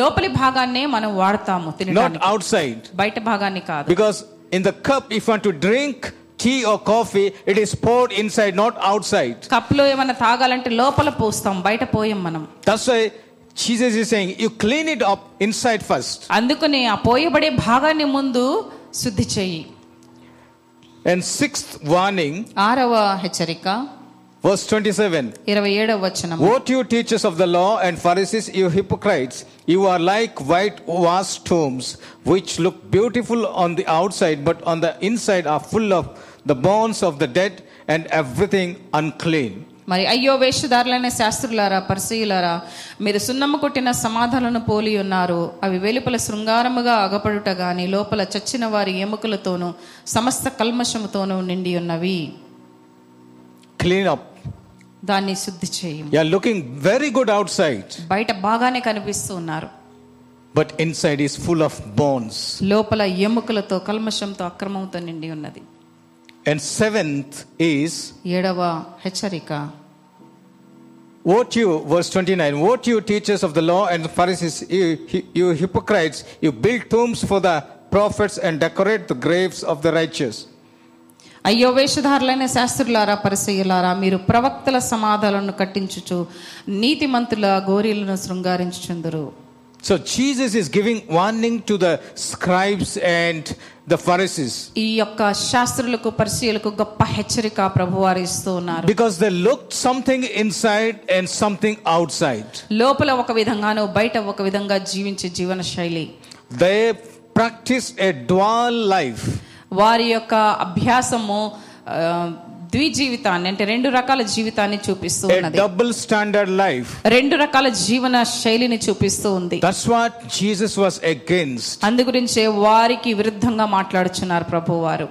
లోపలి భాగాన్నే మనం వాడతాము not తినడానికి outside. బయట భాగాన్ని కాదు Because in the cup, if you want to drink tea or coffee, it is poured inside, not outside. కప్పులో ఏమైనా తాగాలంటే లోపల పోస్తాం బయట పోయం మనం That's why Jesus is saying, you clean it up inside first. అందుకని ఆ పోయబడే భాగాన్ని ముందు శుద్ధి చెయ్యి And sixth warning, ఆరవ హెచ్చరిక verse 27. ఇరవై ఏడవ వచనం Woe to you, teachers of the law and Pharisees, you hypocrites! You are like white washed tombs, which look beautiful on the outside, but on the inside are full of the bones of the dead and everything unclean. మరి అయ్యో వేషధారులైన శాస్త్రులారా పరిశీలారా మీరు సున్నమ్మ కొట్టిన సమాధాలను పోలి ఉన్నారు అవి వెలుపల శృంగారముగా అగపడుట గాని లోపల చచ్చిన వారి ఎముకలతోనూ సమస్త కల్మషముతోనూ నిండి ఉన్నవి Clean up. దాన్ని శుద్ధి చేయి are looking very good outside, బయట బాగానే కనిపిస్తూ ఉన్నారు but inside is full of bones. లోపల ఎముకలతో కల్మషంతో అక్రమంతో నిండి ఉన్నది And seventh is, ఏడవ హెచ్చరిక to you, verse 29, Woe to you, teachers of the law and the Pharisees, you, you hypocrites! You build tombs for the prophets and decorate the graves of the righteous. అయ్యో వేషధారులైన శాస్త్రులారా పరిసయ్యులారా మీరు ప్రవక్తల సమాధాలను కట్టించుచు నీతిమంతుల గోరీలను శృంగారించుచుందురు So Jesus is giving warning to the scribes and the Pharisees ఈ యొక్క శాస్త్రులకు పరిశీలకు గొప్ప హెచ్చరిక ప్రభువారు ఇస్తూ ఉన్నారు because they looked something inside and something outside. లోపల ఒక విధంగాను బయట ఒక విధంగా జీవించే జీవన శైలి They practiced a dual life. వారి యొక్క అభ్యాసము ద్విజీవితాన్ని అంటే రెండు రకాల జీవితాన్ని చూపిస్తూ ఉన్నది. డబుల్ స్టాండర్డ్ లైఫ్ రెండు రకాల జీవన శైలిని చూపిస్తూ ఉంది. దట్స్ జీసస్ వాస్ అగైన్స్ట్ అందు గురించి వారికి విరుద్ధంగా మాట్లాడుచున్నారు ప్రభువారు.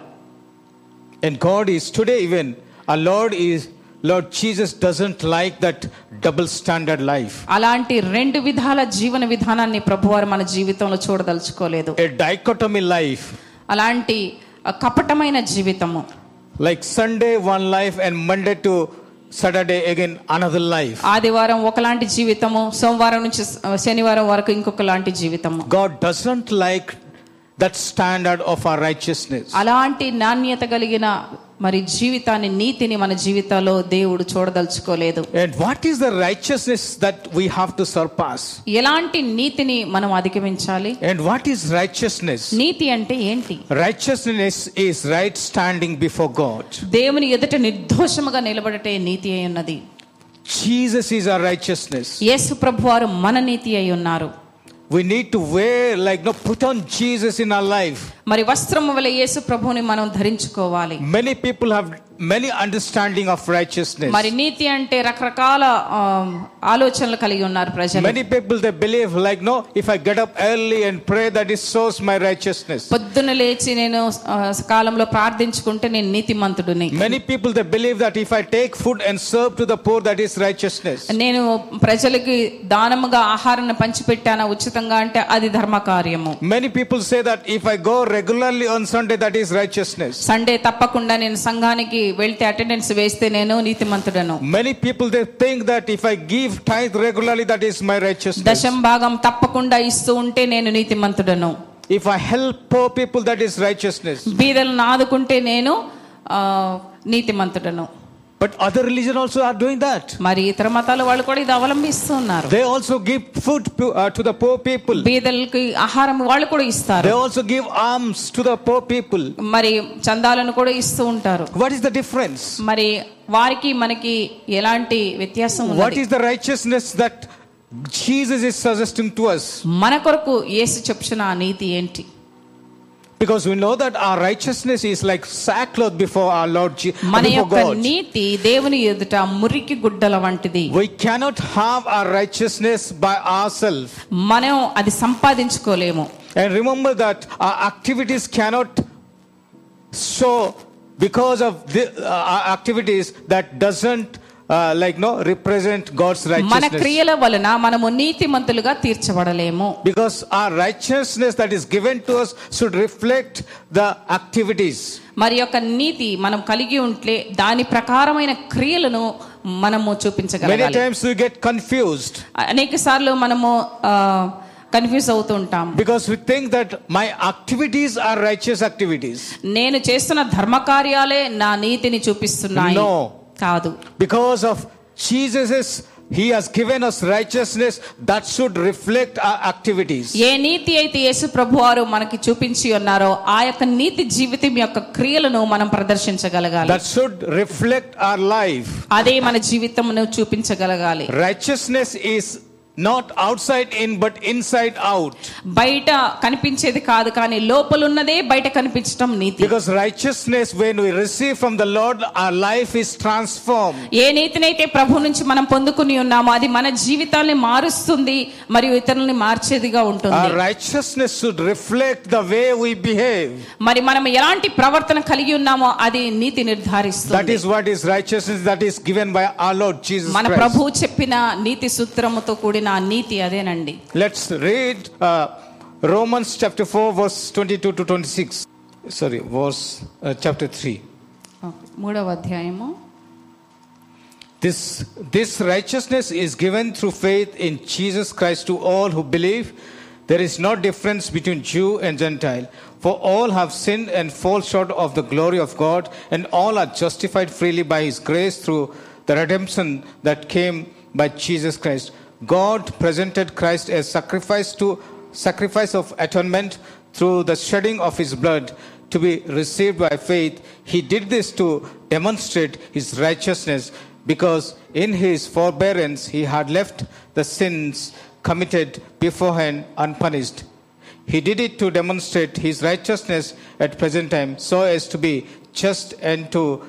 And God is today even uh Lord is Lord Jesus doesn't like that double standard life అలాంటి రెండు విధాల జీవన విధానాన్ని ప్రభువారు మన జీవితంలో చూడదలుచుకోలేదు. ఏ డైకోటమీ లైఫ్ అలాంటి కపటమైన జీవితము. Like Sunday one life and Monday to Saturday again another life ఆదివారం ఒకలాంటి జీవితము సోమవారం నుంచి శనివారం వరకు ఇంకొకలాంటి జీవితము. God doesn't like that standard of our righteousness అలాంటి నాణ్యత కలిగిన మరి జీవితాన్ని నీతిని మన జీవితాల్లో దేవుడు చూడదలుచుకోలేదు. And what is the righteousness that we have to surpass ఎలాంటి నీతిని మనం అధిగమించాలి? అండ్ వాట్ ఈస్ రైచియస్నెస్ నీతి అంటే ఏంటి? Righteousness is right standing before God దేవుని ఎదుట నిర్దోషముగా నిలబడటే నీతి అయి ఉన్నది. జీసస్ ఇస్ ఆర్ రైచియస్నెస్ యేసు ప్రభువారు మన నీతి అయి ఉన్నారు. We need to wear, like, no, put on Jesus in our life. మరి వస్త్రము వల్ల యేసు ప్రభువుని మనం ధరించుకోవాలి Many people have many understanding of righteousness. మరి నీతి అంటే రకరకాల ఆలోచనలు కలిగి ఉన్నారు ప్రజలు Many people they believe, like, no, if I get up early and pray, that it shows my righteousness. పొద్దున లేచి నేను కాలంలో ప్రార్థించుకుంటే నేను నీతిమంతుడిని Many people they believe that if I take food and serve to the poor, that is righteousness. నేను ప్రజలకి దానముగా ఆహారాన్ని పంచిపెట్టాను ఉచితంగా అంటే అది ధర్మ కార్యము Many people say that if I go regularly on Sunday, that is righteousness. Sunday తప్పకుండా నేను సంఘానికి వెళ్తే అటెండెన్స్ వేస్తే నేను నీతిమంతుడను Many people they think that if I give tithe regularly, that is my righteousness. దశం భాగం తప్పకుండా ఇస్తూ ఉంటే నేను నీతిమంతుడను If I help poor people, that is righteousness. బీదలను ఆదుకుంటే నేను నీతిమంతుడను But other religion also are doing that. మరి ఇతర మతాల వాళ్ళు కూడా ఇది అవలంబిస్తూ ఉన్నారు They also give food to, uh, to the poor people. బీదలకి ఆహారం వాళ్ళు కూడా ఇస్తారు They also give alms to the poor people. మరి చందాలను కూడా ఇస్తూ ఉంటారు What is the difference? మరి వారికి మనకి ఎలాంటి వ్యత్యాసం What ఉన్నది is the righteousness that Jesus is suggesting to us? మన కొరకు యేసు చెప్పుచున్న ఆ నీతి ఏంటి Because we know that our righteousness is like sackcloth before our Lord Je- మన before యొక్క God. నీతి దేవుని ఎదుట మురికి గుడ్డల వంటిది We cannot have our righteousness by ourselves. మనం అది సంపాదించుకోలేము And remember that our activities cannot show because of the, uh, our activities that doesn't like no represent God's right మన క్రియల వలన మనము నీతి మంతులుగా తీర్చబడలేము. బికాస్ ఆ righteousness that is given to us should reflect the activities మరి యొక్క నీతి మనం కలిగి ఉంటే దాని ప్రకారమైన క్రియలను మనము చూపించగలగాలి. టైమ్స్ యు గెట్ కన్ఫ్యూజ్డ్ అనేక సార్లు మనము కన్ఫ్యూజ్ అవుతూ because we think that my activities are righteous activities నేను చేస్తున్న ధర్మ కార్యాలే నా నీతిని చూపిస్తున్నాయి. కాదు Because of Jesus' He has given us righteousness that should reflect our activities. ఏ నీతి అయితే యేసు ప్రభు వారు మనకి చూపించి ఉన్నారో ఆ యొక్క నీతి జీవితం యొక్క క్రియలను మనం ప్రదర్శించగలగాలి That should reflect our life. అదే మన జీవితమును చూపించగలగాలి Righteousness not outside in but inside out బయట కనిపించేది కాదు కానీ లోపల ఉన్నదే బయట కనిపించడం నీతి. Because righteousness when we receive from the Lord our life is transform ఏ నీతినైతే ప్రభు నుంచి మనం పొందుకొని ఉన్నామో అది మన జీవితాన్ని మారుస్తుంది మరియు ఇతరుల్ని మార్చేదిగా ఉంటుంది. ఆ righteousness should reflect the way we behave మరి మనం ఎలాంటి ప్రవర్తన కలిగి ఉన్నామో అది నీతి నిర్ధారిస్తుంది. That is what is righteousness that is given by our Lord Jesus మన ప్రభువు చెప్పిన నీతి సూత్రముతో కూడిన ఆ నీతి అదేనండి Let's read uh, Romans chapter 4, verse 22 to 26. Sorry, verse uh, chapter 3. మూడవ అధ్యాయము This, this righteousness is given through faith in Jesus Christ to all who believe. There is no difference between Jew and Gentile, for all have sinned and fall short of the glory of God, and all are justified freely by His grace through the redemption that came by Jesus Christ. God presented Christ as sacrifice to sacrifice of atonement through the shedding of His blood to be received by faith. He did this to demonstrate His righteousness because in his forbearance he had left the sins committed beforehand unpunished. He did it to demonstrate his righteousness at present time so as to be just and to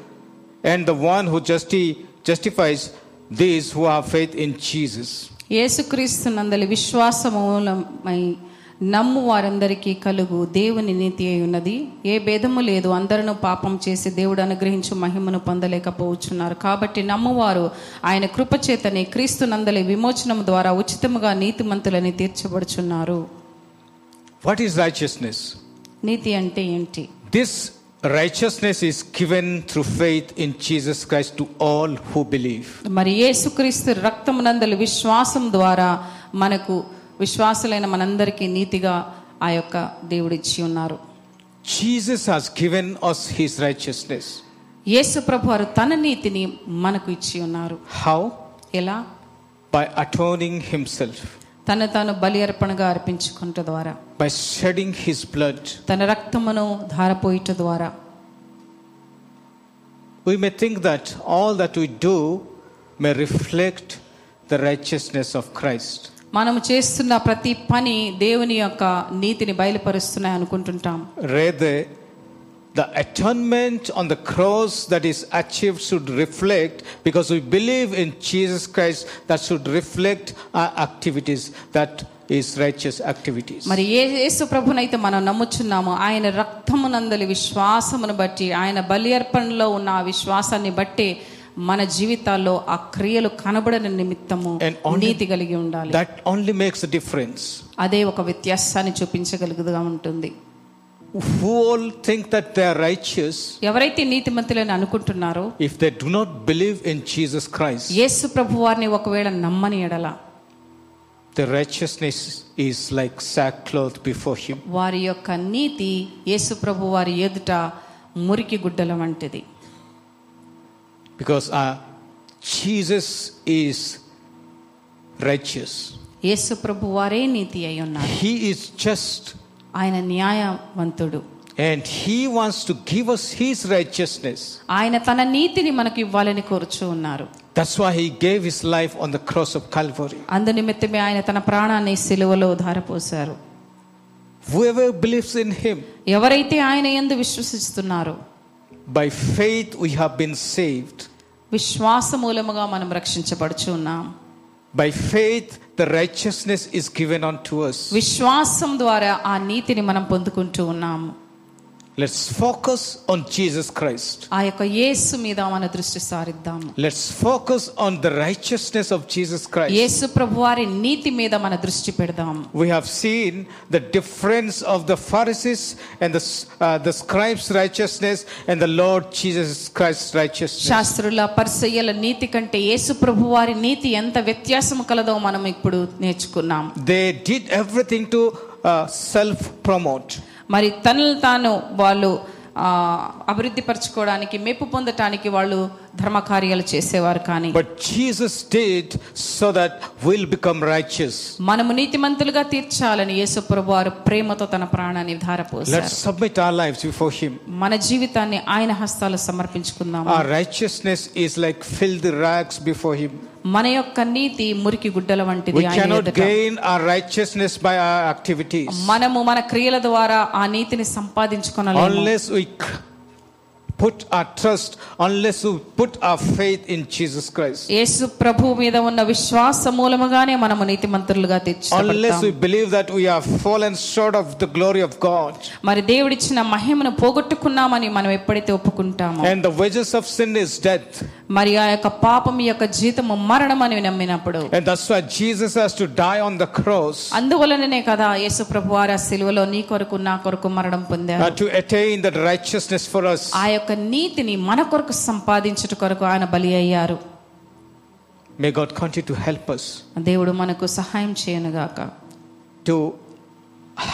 and the one who justi- justifies these who have faith in Jesus. యేసుక్రీస్తు నందలి విశ్వాసమూలమై నమ్ము వారందరికీ కలుగు దేవుని నీతి అయి ఉన్నది. ఏ భేదము లేదు. అందరూ పాపం చేసి దేవుడు అనుగ్రహించు మహిమను పొందలేకపోవచ్చున్నారు. కాబట్టి నమ్మువారు ఆయన కృపచేతని క్రీస్తు నందలి విమోచనం ద్వారా ఉచితముగా నీతిమంతులని తీర్చబడుచున్నారు. What is righteousness? నీతి అంటే ఏంటి? This righteousness is given through faith in Jesus Christ to all who believe మరి యేసుక్రీస్తు రక్తమునందలి విశ్వాసం ద్వారా మనకు విశ్వాసులైన మనందరికీ నీతిగా ఆ యొక్క దేవుడు ఇచ్చి ఉన్నారు. Jesus has given us his righteousness. యేసు ప్రభువారు తన నీతిని మనకు ఇచ్చి ఉన్నారు. హౌ ఎలా? బై అటోనింగ్ హింసెల్ఫ్ తను తాను బలి అర్పణగా అర్పించుకుంట ద్వారా by shedding his blood. తన రక్తమును ధారపోయిట ద్వారా We may think that all that we do may reflect the righteousness of Christ. మనము చేస్తున్న ప్రతి పని దేవుని యొక్క నీతిని బయలుపరుస్తున్నాయి అనుకుంటుంటాం Rather, the atonement on the cross that is achieved should reflect, because we believe in Jesus Christ, that should reflect our activities, that is righteous activities. మరి ఏ యేసు ప్రభునైతే మనం నమ్ముచున్నాము ఆయన రక్తమునందలి విశ్వాసమును బట్టి ఆయన బలి అర్పణలో ఉన్న ఆ విశ్వాసాన్ని బట్టి మన జీవితాల్లో ఆ క్రియలు కనబడని నిమిత్తము నీతి కలిగి ఉండాలి That only makes a difference. అదే ఒక వ్యత్యాసాన్ని చూపించగలుగుగా ఉంటుంది fool think that they are righteous ఎవరైతే నీతిమంతులని అనుకుంటున్నారో if they do not believe in Jesus Christ యేసు ప్రభు వారిని ఒకవేళ నమ్మని ఎడల the righteousness is like sackcloth before him వారి యొక్క నీతి యేసు ప్రభు వారి ఎదుట మురికి గుడ్డల వంటిది. బికాస్ ఆ జీసస్ ఈస్ రైచియస్ యేసు ప్రభు వారే నీతి అయి ఉన్నారు. హి ఇస్ జస్ట్ ఆయన న్యాయవంతుడు and He wants to give us His righteousness. ఆయన తన నీతిని మనకు ఇవ్వాలని కోరుచూ ఉన్నారు That's why He gave His life on the cross of Calvary. అందు నిమిత్తమే ఆయన తన ప్రాణాన్ని సిలువలో ధారపోశారు Whoever believes in Him, ఎవరైతే ఆయన ఎందు విశ్వసిస్తున్నారో by faith we have been saved. విశ్వాస మూలముగా మనం రక్షించబడుచు ఉన్నాం By faith, the righteousness is given unto us. విశ్వాసం ద్వారా ఆ నీతిని మనం పొందుకుంటూ ఉన్నాము Let's focus on Jesus Christ. ఆ యొక్క యేసు మీద మన దృష్టి సారిద్దాము Let's focus on the righteousness of Jesus Christ. యేసు ప్రభు వారి నీతి మీద మన దృష్టి We have seen the difference of the Pharisees and the, uh, the scribes' righteousness and the Lord Jesus Christ's righteousness. శాస్త్రుల పరిసయ్యల నీతి కంటే యేసు ప్రభు వారి నీతి ఎంత వ్యత్యాసం కలదో మనం ఇప్పుడు నేర్చుకున్నాం They did everything to uh, self promote. మరి తనను తాను వాళ్ళు అభివృద్ధి పరచుకోవడానికి మెప్పు పొందటానికి వాళ్ళు ధర్మకార్యాలు చేసేవారు కానీ. But Jesus did so that will become righteous మనము నీతిమంతులుగా తీర్చాలని యేసుప్రభు వారు ప్రేమతో తన ప్రాణాన్ని ధారపోసారు let's submit our lives before him మన జీవితాన్ని ఆయన హస్తాల్లో సమర్పించుకుందాం ఆ righteousness is like filthy rags before him మన యొక్క నీతి మురికి గుడ్డల వంటిది గెయిన్ ఆర్ బై ఆర్ మనము మన క్రియల ద్వారా ఆ నీతిని సంపాదించుకోవాలి ఆన్లెస్ put our trust, unless we put our faith in Jesus Christ. యేసు ప్రభు మీద ఉన్న విశ్వాస మూలముగానే మనము నీతిమంతులుగా Unless తీర్చబడతాం we believe that we have fallen short of the glory of God మరి దేవుడిచ్చిన మహిమను పోగొట్టుకున్నామని మనం ఎప్పుడైతే ఒప్పుకుంటామో and the wages of sin is death. మరి ఆ యొక్క పాపం యొక్క జీతము మరణం అని నమ్మినప్పుడు And that's why Jesus has to die on the cross అందువలననే కదా యేసు ప్రభు వారు ఆ సిలువలో నీ కొరకు నా కొరకు మరణం పొందారు uh, to attain that righteousness for us. ఆ యొక్క నీతిని మన కొరకు సంపాదించుట కొరకు ఆయన బలి అయ్యారు May God continue to help us దేవుడు మనకు సహాయం చేయనుగాక to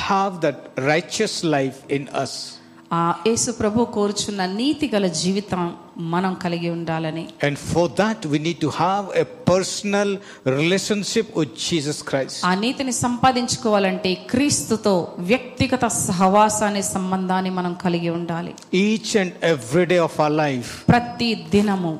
have that righteous life in us. ఆ యేసు ప్రభు కోరుచున్న నీతి గల జీవితం మనం కలిగి ఉండాలని. And for that we need to have a personal relationship with Jesus Christ ఆ నీతిని సంపాదించుకోవాలంటే క్రీస్తుతో వ్యక్తిగత సహవాసాన్ని సంబంధాన్ని మనం కలిగి ఉండాలి. Each and every day of our life ప్రతి దినము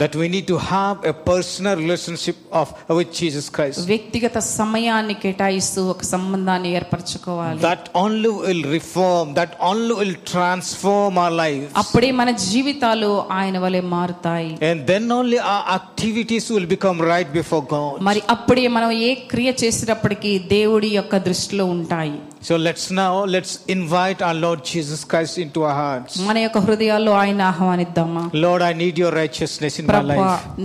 that we need to have a personal relationship of with Jesus Christ. వ్యక్తిగత సమయాన్ని కేటాయిస్తూ ఒక సంబంధాన్ని ఏర్పరచుకోవాలి That only will reform, that only will transform our lives. అప్పుడే మన జీవితాలు ఆయన వలె మారుతాయి And then only our activities will become right before God. మరి అప్పుడే మనం ఏ క్రియ చేసేటప్పటికీ దేవుడి యొక్క దృష్టిలో ఉంటాయి So let's now let's invite our Lord Jesus Christ into our hearts. మన యొక్క హృదయాల్లో ఆయన ఆహ్వానిద్దామా Lord, I need your righteousness in my ప్రభు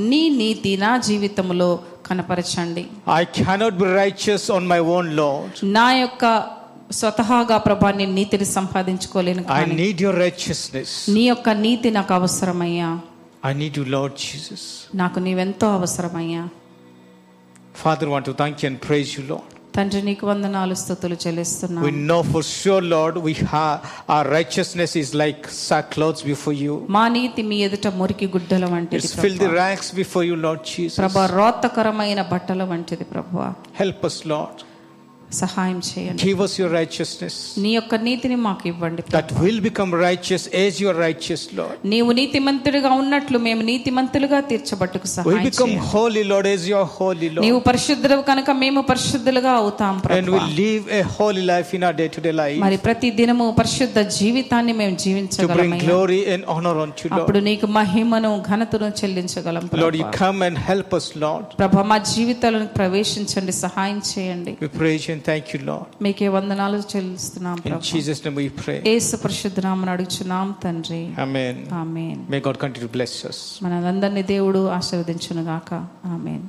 నీ నీతి నా జీవితంలో కనపరచండి. I cannot be righteous on my ఓన్లో నా యొక్క స్వతహాగా ప్రభా నేను నీతిని సంపాదించుకోలేను ఐ నీడ్ యువర్ రైచియస్నెస్ నీ యొక్క నీతి నాకు అవసరమయ్యా. I need you Lord Jesus నాకు నీవెంతో అవసరమయ్యా. Father want to thank you and praise you Lord తండ్రి నీకు వందనాలు స్థుతులు చెల్లిస్తున్నా We know for sure, Lord, we have our righteousness is like sackcloths before you. మా నీతి మీ ఎదుట మురికి గుడ్డల వంటిది It's filthy rags before you, Lord Jesus. ప్రభా రోత్తకరమైన బట్టల వంటిది ప్రభా Help us, Lord. సహాయం చేయండి. Give us your righteousness. నీ యొక్క నీతిని మాకు ఇవ్వండి that will become righteous as your righteous Lord నీవు నీతిమంతుడిగా ఉన్నట్లు మేము నీతిమంతులుగా తీర్చబట్టుకు సహాయం చేయండి. Become holy Lord as your holy Lord నీవు పరిశుద్ధుడవు కనుక మేము పరిశుద్ధులుగా అవుతాం ప్రభువా and we live a holy life in our day to day life మరి ప్రతి దినము పరిశుద్ధ జీవితాన్ని మేము జీవించగలమయ్యా to bring glory and honour on to Lord అప్పుడు నీకు మహిమను ఘనతను చెల్లించగలం ప్రభువా Lord you come and help us Lord ప్రభువా మా జీవితాలను ప్రవేశించండి సహాయం చేయండి. We pray thank you, Lord. మీకే వందనాలు చెల్లిస్తున్నాం In ప్రభా Jesus' name we pray. ఏసు పరిశుద్ధనామని అడుగుచున్నాం తండ్రి Amen. Amen May God continue to bless us. మనందరినీ దేవుడు ఆశీర్వదించును గాక ఆమెన్